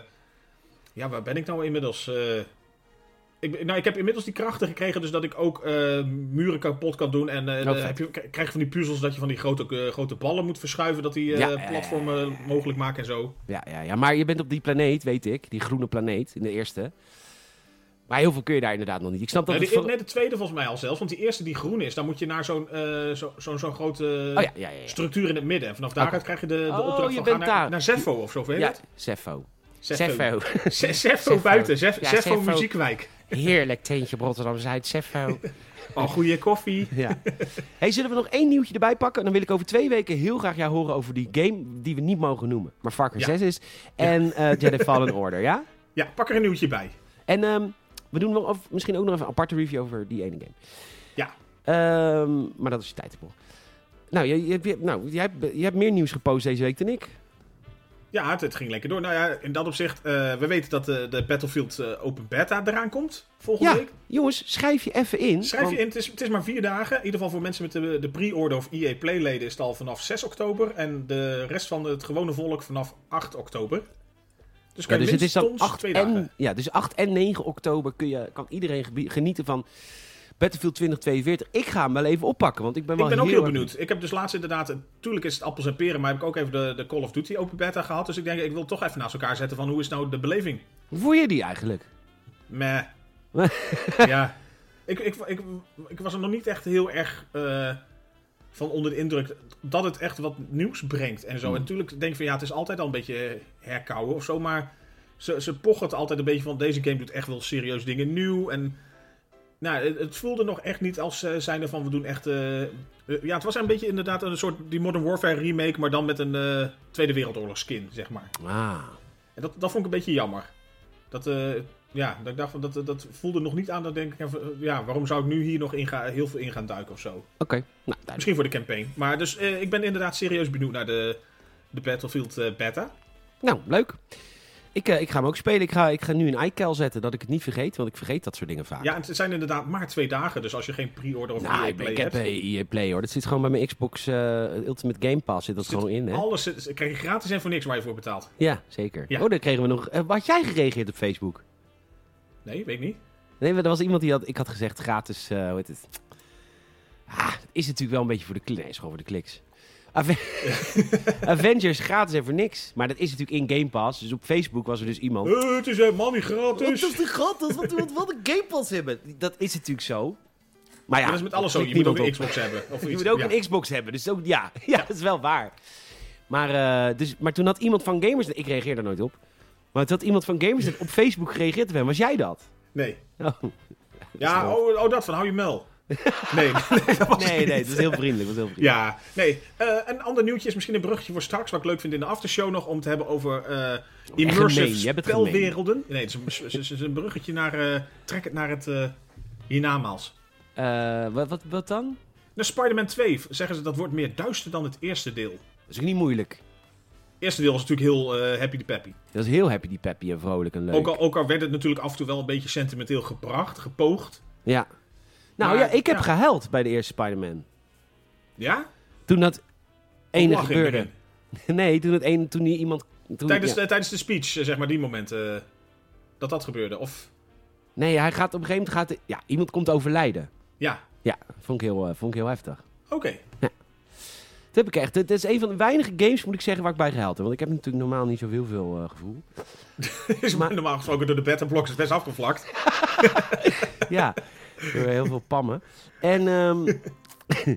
ja, waar ben ik nou inmiddels? Eh, ik, nou, ik heb inmiddels die krachten gekregen, dus dat ik ook muren kapot kan doen. En Oh, dan heb je, krijg je van die puzzels dat je van die grote, grote ballen moet verschuiven, dat die ja. platformen mogelijk maken en zo. Ja, ja, ja, maar je bent op die planeet, weet ik. Die groene planeet, in de eerste. Maar heel veel kun je daar inderdaad nog niet. Ik snap dat Nee, de, nee, de tweede volgens mij al zelfs, want die eerste die groen is, dan moet je naar zo'n eh, zo, zo'n zo'n grote Oh ja, ja, ja. ja. structuur in het midden. En vanaf daaruit krijg je de, de Oh, opdracht je van naar, Zeffo of zo, weet Ja. Zeffo. Zeffo Seffo. buiten, Zef- Ja, Zeffo Zeffo. Muziekwijk. Heerlijk teentje op Rotterdam-Zuid, Seffo. Oh, goede koffie. ja. Hey, zullen we nog één nieuwtje erbij pakken? Dan wil ik over twee weken heel graag jou horen over die game die we niet mogen noemen. Maar Far Cry Ja. 6 is. En eh Jedi Fallen Order, ja? Ja, pak er een nieuwtje bij. En ehm, we doen wel of, misschien ook nog even een aparte review over die ene game. Ja. Ehm, maar dat is je tijd ervoor. Nou, je, je, je- nou jij, hebt, je hebt meer nieuws gepost deze week dan ik. Ja, het, het ging lekker door. Nou ja, in dat opzicht, eh, we weten dat de, de Battlefield eh, Open Beta eraan komt volgende Ja, week. jongens, schrijf je even in. Schrijf je in, het is, het is maar vier dagen. In ieder geval voor mensen met de, de pre-order of EA Play-leden is het al vanaf 6 oktober. En de rest van het gewone volk vanaf 8 oktober. Dus, Ja, dus het is dan minstens 8 twee dagen. en, ja, dus 8 en 9 oktober kun je, kan iedereen genieten van Battlefield 2042. Ik ga hem wel even oppakken, want ik ben wel Ik ben ook heel erg- benieuwd. Ik heb dus laatst inderdaad, natuurlijk is het appels en peren, maar heb ik ook even de, de Call of Duty Open Beta gehad. Dus ik denk, ik wil toch even naast elkaar zetten van hoe is nou de beleving? Hoe voel je die eigenlijk? Meh. ja. Ik, ik, ik, ik was er nog niet echt heel erg eh, van onder de indruk dat het echt wat nieuws brengt en zo. Hmm. En natuurlijk denk ik van ja, het is altijd al een beetje herkauwen of zo, maar ze, ze pochen het altijd een beetje van deze game doet echt wel serieus dingen nieuw. En nou, het, het voelde nog echt niet als uh, zijnde van we doen echt... eh, eh, ja, het was een beetje inderdaad een soort die Modern Warfare remake, maar dan met een eh, Tweede Wereldoorlog skin, zeg maar. Ah. En dat, dat vond ik een beetje jammer. Dat, eh, ja, dat ik dacht dat, dat voelde nog niet aan dat denk ik, eh, ja, waarom zou ik nu hier nog in ga, heel veel in gaan duiken of zo? Oké, nou. Misschien voor de campaign. Maar dus eh, ik ben inderdaad serieus benieuwd naar de, de Battlefield eh, beta. Nou, leuk. Ik, ik ga hem ook spelen. Ik ga, ik ga nu een iCal zetten, dat ik het niet vergeet, want ik vergeet dat soort dingen vaak. Ja, en het zijn inderdaad maar twee dagen, dus als je geen pre-order of nou, EA Play ik heb hebt... EA Play hoor. Dat zit gewoon bij mijn Xbox eh, Ultimate Game Pass. Zit dat zit gewoon in, hè? Alles zit- krijg je gratis en voor niks waar je voor betaalt. Ja, zeker. Ja. Oh, daar kregen we nog. eh, had jij gereageerd op Facebook? Nee, weet ik niet. Nee, maar er was iemand die had. Ik had gezegd gratis. eh hoe heet het? Ah, het is natuurlijk wel een beetje voor de kliks. Nee, is gewoon voor de kliks. Ave- Avengers gratis en voor niks. Maar dat is natuurlijk in Game Pass. Dus op Facebook was er dus iemand. Eh, het is helemaal niet gratis. de gratis? Wat wat wat een Game Pass hebben? Dat is natuurlijk zo. Maar ja, dat is met alles zo. Je moet ook een op. Xbox hebben. Of Je iets. moet ook Ja. een Xbox hebben. Dus ook, ja, ja, dat is wel waar. Maar, eh, dus, maar toen had iemand van Gamers... Ik reageer daar nooit op. Maar had iemand van Gamers op Facebook gereageerd op hem. Was jij dat? Nee. Oh. Ja, oh, oh, dat van hou je mel. Nee, nee, dat was Nee, dat is heel vriendelijk. Dat is heel vriendelijk. Ja, nee. Eh, een ander nieuwtje is misschien een bruggetje voor straks, wat ik leuk vind in de aftershow nog, om te hebben over eh immersive spelwerelden. Nee, het is, een, het is- een bruggetje naar, eh, trek het naar het hiernamaals. Wat, wat, wat dan? De Spider-Man 2, zeggen ze dat wordt meer duister dan het eerste deel. Dat is ook niet moeilijk. Eerste deel was natuurlijk heel eh, happy de peppy. Dat is heel happy, die peppy en vrolijk en leuk. Ook al, ook al werd het natuurlijk af en toe wel een beetje sentimenteel gebracht, gepoogd. Ja. Nou Maar, ja, ik heb ja. gehuild bij de eerste Spider-Man. Ja? Toen dat ene in het gebeurde. Nee, toen het ene, toen die iemand... Toen, Tijdens, ja. tijdens de speech, eh, zeg maar, die momenten. eh, dat dat gebeurde. Of, Nee, hij gaat op een gegeven moment... Gaat, ja, iemand komt overlijden. ja, Ja, vond ik heel, vond ik heel heftig. oké. Heb ik echt. Het is een van de weinige games, moet ik zeggen, waar ik bij gehuild heb. Want ik heb natuurlijk normaal niet zo heel veel eh, gevoel. Is Maar- normaal gesproken door de is best afgevlakt. Ja, door heel veel pammen. En, ehm,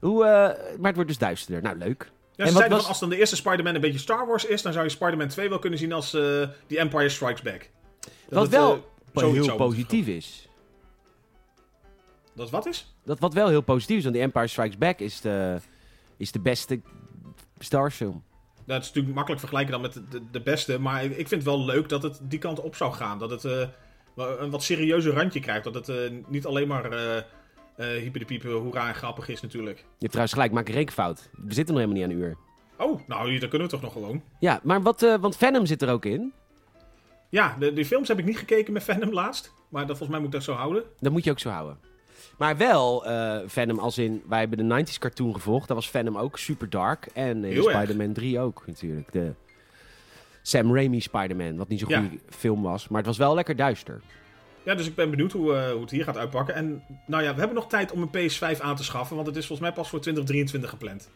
hoe, eh, maar het wordt dus duisterder. Nou, leuk. Ja, En ze wat was- van als dan de eerste Spider-Man een beetje Star Wars is, dan zou je Spider-Man 2 wel kunnen zien als eh The Empire Strikes Back. Dat Wat wel eh, heel positief is. Dat wat is? Dat wat wel heel positief is, want The Empire Strikes Back is de, is de beste Star Wars film. Dat is natuurlijk makkelijk vergelijken dan met de, de, beste, maar ik, vind het wel leuk dat het die kant op zou gaan. Dat het eh, een wat serieuzer randje krijgt. Dat het eh, niet alleen maar eh eh hyper de piepen, hoera en grappig is natuurlijk. Je hebt trouwens gelijk, maak een rekenfout. We zitten nog helemaal niet aan een uur. Oh, nou, hier, dat kunnen we toch nog gewoon. Ja, maar wat, want Venom zit er ook in. Ja, de, die films heb ik niet gekeken met Venom laatst. Maar dat, volgens mij moet ik dat zo houden. Dat moet je ook zo houden. Maar wel eh, Venom als in... Wij hebben de 90s cartoon gevolgd. Daar was Venom ook super dark. En in. Spider-Man 3 ook natuurlijk. De Sam Raimi Spider-Man. Wat niet zo'n Ja. goede film was. Maar het was wel lekker duister. Ja, dus ik ben benieuwd hoe, eh, hoe het hier gaat uitpakken. En nou ja, we hebben nog tijd om een PS5 aan te schaffen. Want het is volgens mij pas voor 2023 gepland.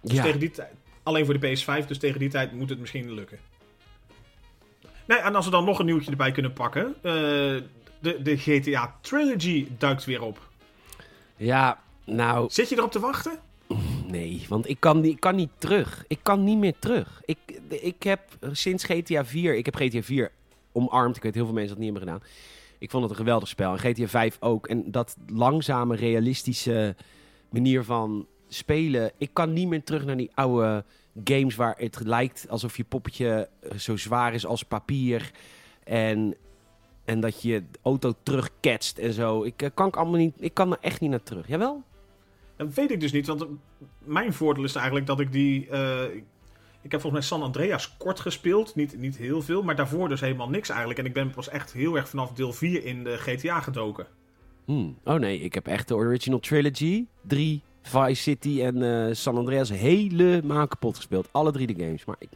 Dus ja. tegen die tijd. Alleen voor de PS5, dus tegen die tijd moet het misschien lukken. Nee, en als we dan nog een nieuwtje erbij kunnen pakken. eh, de, de GTA Trilogy duikt weer op. ja, nou... Zit je erop te wachten? Nee, want ik kan, niet- ik kan niet terug. Ik kan niet meer terug. Ik, ik heb sinds GTA 4... Ik heb GTA 4 omarmd. Ik weet heel veel mensen dat niet hebben gedaan. Ik vond het een geweldig spel. En GTA 5 ook. En dat langzame, realistische manier van spelen. Ik kan niet meer terug naar die oude games waar het lijkt alsof je poppetje zo zwaar is als papier. En, en dat je de auto terugketst en zo. Ik eh, kan ik allemaal niet. Ik kan er echt niet naar terug. Jawel? Dat weet ik dus niet, want eh, mijn voordeel is eigenlijk dat ik die... eh, ik heb volgens mij San Andreas kort gespeeld, niet, niet heel veel, maar daarvoor dus helemaal niks eigenlijk. En ik ben pas echt heel erg vanaf deel 4 in de GTA gedoken. Hmm. Oh nee, ik heb echt de original trilogy. Drie, Vice City en San Andreas helemaal kapot gespeeld. Alle drie de games. Maar ik...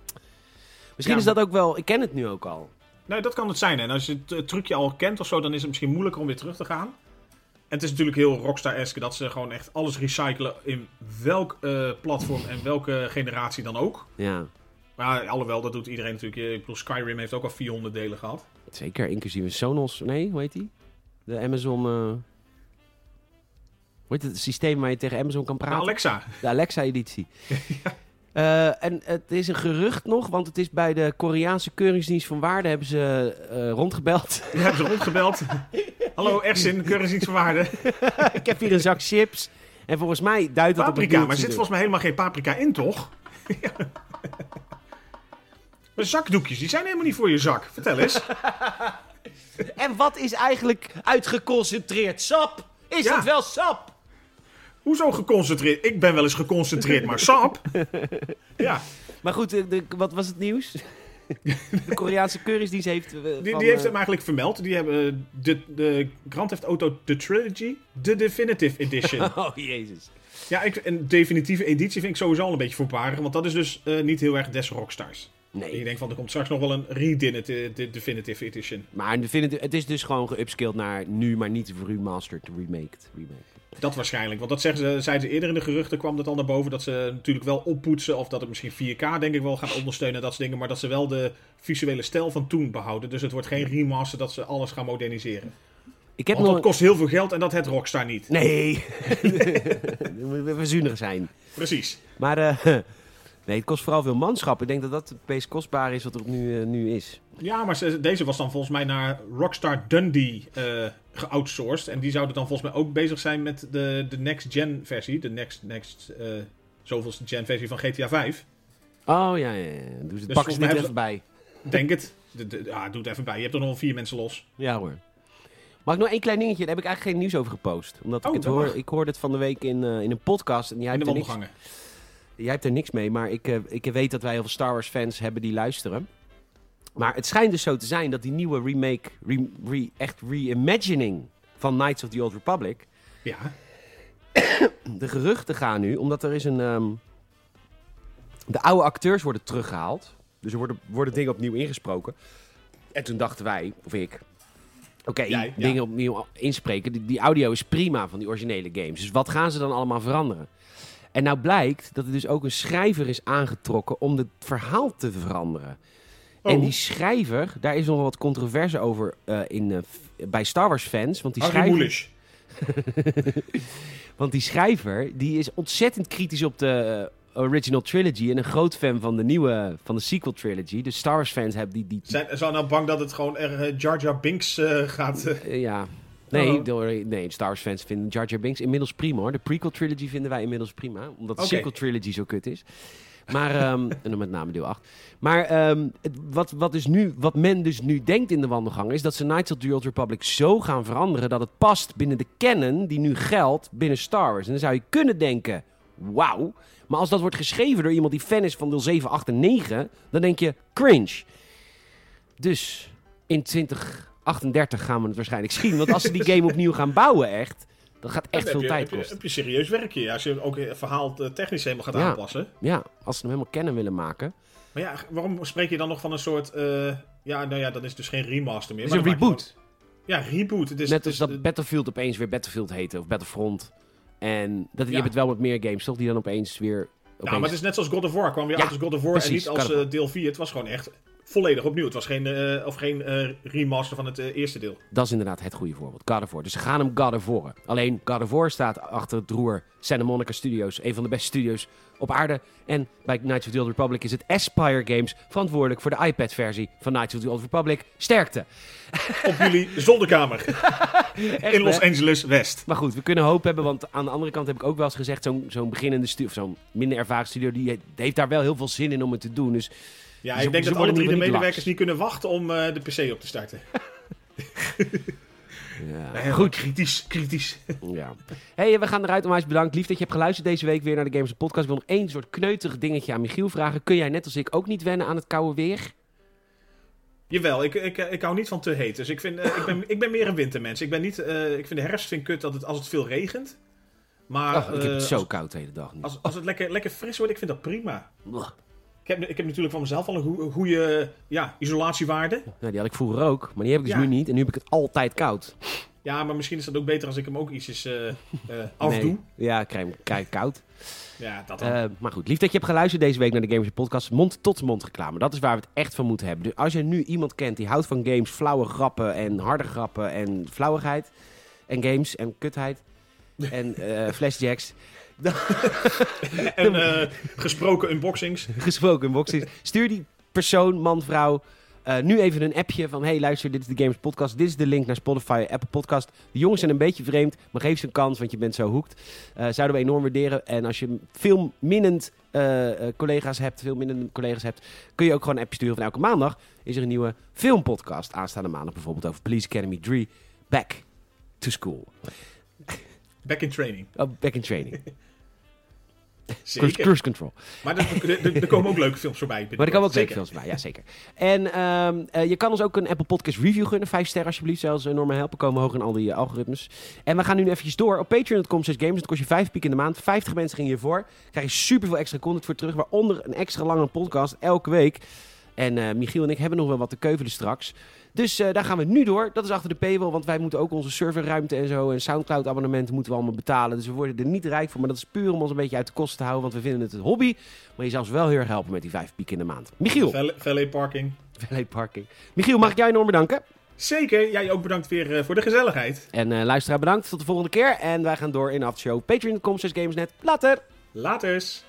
Misschien Ja, is dat ook wel... Ik ken het nu ook al. Nou, dat kan het zijn. En als je het eh, trucje al kent of zo, dan is het misschien moeilijker om weer terug te gaan. En het is natuurlijk heel Rockstar-esque dat ze gewoon echt alles recyclen in welk eh, platform en welke generatie dan ook. Ja, Maar alhoewel, dat doet iedereen natuurlijk. Ik bedoel, Skyrim heeft ook al 400 delen gehad. zeker. Inclusief een Sonos. Nee, hoe heet die? De Amazon... eh, Hoe heet het? Systeem waar je tegen Amazon kan praten? Alexa, De Alexa-editie. Eh, en het is een gerucht nog, want het is bij de Koreaanse Keuringsdienst van Waarde hebben ze eh, rondgebeld. hebben ze rondgebeld. Hallo, Ersin, keuringsdienst van waarde. ik heb hier een zak chips. En volgens mij duidt dat op Paprika, maar er zit volgens mij helemaal geen paprika in, toch? Maar zakdoekjes, die zijn helemaal niet voor je zak. Vertel eens. En wat is eigenlijk uitgeconcentreerd sap? Is Ja. het wel sap? Hoezo geconcentreerd? Ik ben wel eens geconcentreerd, maar sap? Ja, Maar goed, eh, de, wat was het nieuws? de Koreaanse Keuringsdienst heeft... eh, die, van, die heeft eh, hem eigenlijk vermeld. Die hebben de, de Grand Theft Auto The Trilogy, de Definitive Edition. Oh, jezus. ja, ik, een definitieve editie vind ik sowieso al een beetje voorbarig. Want dat is dus niet heel erg des Rockstars. En je Nee, denkt van, er komt straks nog wel een redefinitive de Definitive Edition. maar het is dus gewoon geupscaled naar nu, maar niet remastered, remaked. remaked. Dat waarschijnlijk. Want dat zeggen ze, zeiden ze eerder in de geruchten, kwam dat al naar boven. Dat ze natuurlijk wel oppoetsen. Of dat het misschien 4K denk ik wel gaat ondersteunen. Dat soort dingen. Maar dat ze wel de visuele stijl van toen behouden. Dus het wordt geen remaster dat ze alles gaan moderniseren. Ik heb Want nog... dat kost heel veel geld en dat het Rockstar niet. Nee, we zuinig zijn. Precies. Maar eh, nee, het kost vooral veel manschap. Ik denk dat dat het meest kostbaar is wat er nu, eh, nu is. Ja, maar ze- deze was dan volgens mij naar Rockstar Dundee eh geoutsourced. En die zouden dan volgens mij ook bezig zijn met de, de next-gen versie. De next, next eh zoveelste gen versie van GTA 5. Oh ja, ja, ja. Doe ze, Dus pakken ze dit even bij. Denk het. De, de- ja, doe het even bij. Je hebt er nog wel vier mensen los. Ja hoor. Mag ik nog één klein dingetje? Daar heb ik eigenlijk geen nieuws over gepost. Omdat ik Oh, het dat hoor. mag. Ik hoorde het van de week in, eh, in een podcast. En jij In hebt, de er niks, jij hebt er niks mee. Maar ik, ik weet dat wij heel veel Star Wars fans hebben die luisteren. Maar het schijnt dus zo te zijn dat die nieuwe remake, re, re- echt reimagining van Knights of the Old Republic... Ja. de geruchten gaan nu, omdat er is een. ehm, de oude acteurs worden teruggehaald. Dus er worden, worden dingen opnieuw ingesproken. En toen dachten wij, of ik. Oké, ja. dingen opnieuw inspreken. Die, die audio is prima van die originele games. Dus wat gaan ze dan allemaal veranderen? En nou blijkt dat er dus ook een schrijver is aangetrokken om het verhaal te veranderen. Oh. En die schrijver, daar is nog wat controverse over eh, in, eh, bij Star Wars fans. Want die Harry schrijver, want die schrijver, die is ontzettend kritisch op de eh, original trilogy. En een groot fan van de nieuwe, van de sequel trilogy. Dus Star Wars fans hebben die... die Zijn, zijn nou bang dat het gewoon er Jar Jar Binks gaat... ja... Nee, Oh. door, nee, Star Wars fans vinden Jar Jar Binks inmiddels prima hoor. De prequel trilogy vinden wij inmiddels prima. Omdat de sequel trilogy zo kut is. Maar, ehm, en dan met name deel 8. Maar ehm, het, wat, wat, is nu, wat men dus nu denkt in de wandelgang... is dat ze Knights of the Old Republic zo gaan veranderen... dat het past binnen de canon die nu geldt binnen Star Wars. En dan zou je kunnen denken, wauw. Maar als dat wordt geschreven door iemand die fan is van deel 7, 8 en 9... dan denk je, cringe. Dus in 2038 gaan we het waarschijnlijk zien. Want als ze die game opnieuw gaan bouwen echt... dat gaat echt veel je, tijd heb je, kosten. heb je serieus werkje. Ja, als je ook het verhaal technisch helemaal gaat Ja. aanpassen. Ja, als ze hem helemaal kennen willen maken... Maar ja, waarom spreek je dan nog van een soort... eh, ja, nou ja, dan is dus geen remaster meer. Het is een maar maak reboot. je gewoon- ja, reboot. Het is, Net als dat Battlefield opeens weer Battlefield heette, of Battlefront. En dat, je Ja. hebt het wel met meer games, toch? Die dan opeens weer... Opeens... Ja, maar het is net zoals God of War. kwam weer Ja, uit als God of War precies, en niet als eh, deel 4. Het was gewoon echt volledig opnieuw. Het was geen, eh, of geen eh, remaster van het eh, eerste deel. Dat is inderdaad het goede voorbeeld. God of War. Dus ze gaan hem God of War. Alleen God of War staat achter het roer Santa Monica Studios. Een van de beste studios op aarde. En bij Knights of the Old Republic is het Aspire Games verantwoordelijk voor de iPad-versie van Knights of the Old Republic. Sterkte. Op jullie zolderkamer Echt, in Los hè? Angeles West. Maar goed, we kunnen hoop hebben, want aan de andere kant heb ik ook wel eens gezegd, zo'n zo'n beginnende studio, of zo'n minder ervaren studio, die he- heeft daar wel heel veel zin in om het te doen. Dus Ja, Ze- ik denk dat alle drie de niet medewerkers niet kunnen wachten om eh, de PC op te starten. Ja. Goed. kritisch, kritisch. Ja. Hey, we gaan eruit. Onwijs bedankt. Lief dat je hebt geluisterd deze week weer naar de Games Podcast. Ik wil nog één soort kneuterig dingetje aan Michiel vragen. Kun jij net als ik ook niet wennen aan het koude weer? Jawel, ik, ik, ik hou niet van te heet. Dus ik, vind, eh, ik, ben, ik ben meer een wintermens. Ik, ben niet, eh, ik vind de herfst vind ik kut dat het, als het veel regent. Maar ik heb eh, het zo als, koud de hele dag. nu. als, als het lekker, lekker fris wordt, ik vind dat prima. Ik heb, ik heb natuurlijk van mezelf al een goede ja, isolatiewaarde. Die had ik vroeger ook, maar die heb ik dus Ja. nu niet. En nu heb ik het altijd koud. Ja, maar misschien is dat ook beter als ik hem ook ietsjes eh eh, afdoe. Nee. Ja, ik krijg hem krijg koud. Ja, dat. Eh, maar goed, lief dat je hebt geluisterd deze week naar de Gamers Podcast. Mond-tot-mond reclame. Dat is waar we het echt van moeten hebben. Dus als je nu iemand kent die houdt van games, flauwe grappen en harde grappen en flauwigheid. En games en kutheid. En flashjacks. en eh, gesproken unboxings. Gesproken in boxing. Stuur die persoon, man, vrouw. eh, nu even een appje van: hey, luister, dit is de Gamers Podcast. Dit is de link naar Spotify, Apple Podcast. De jongens zijn een beetje vreemd, maar geef ze een kans, want je bent zo hoekt. Eh, zouden we enorm waarderen. En als je veel minnend collega's hebt, veel minnende collega's hebt, kun je ook gewoon een appje sturen van elke maandag. Is er een nieuwe filmpodcast aanstaande maandag, bijvoorbeeld over Police Academy 3, Back to School. Back in training. Oh, back in training. Cruise, Zeker. cruise control. Maar er, komen ook leuke films voorbij. Maar er kan ook zeker films bij, ja zeker. En ehm, eh, je kan ons ook een Apple Podcast review gunnen. Vijf sterren alsjeblieft, zelfs enorm helpen. Komen hoog in al die eh, algoritmes. En we gaan nu eventjes door. Op patreon.com slash games. Dat kost je vijf piek in de maand. 50 mensen gingen hiervoor. Krijg je super veel extra content voor terug. Waaronder een extra lange podcast elke week. En eh, Michiel en ik hebben nog wel wat te keuvelen straks. Dus eh, daar gaan we nu door. Dat is achter de paywall, want wij moeten ook onze serverruimte en zo... en Soundcloud-abonnementen moeten we allemaal betalen. Dus we worden er niet rijk voor. Maar dat is puur om ons een beetje uit de kosten te houden... want we vinden het een hobby. Maar je zou ons wel heel erg helpen met die vijf piek in de maand. Michiel, Valet- Valet Parking. Valet Parking. Michiel, mag ik jou enorm bedanken? Zeker. Jij ook bedankt weer eh, voor de gezelligheid. En eh luisteraar bedankt. Tot de volgende keer. En wij gaan door in de aftershow. Patreon.com slash Gamesnet. Later! Laters.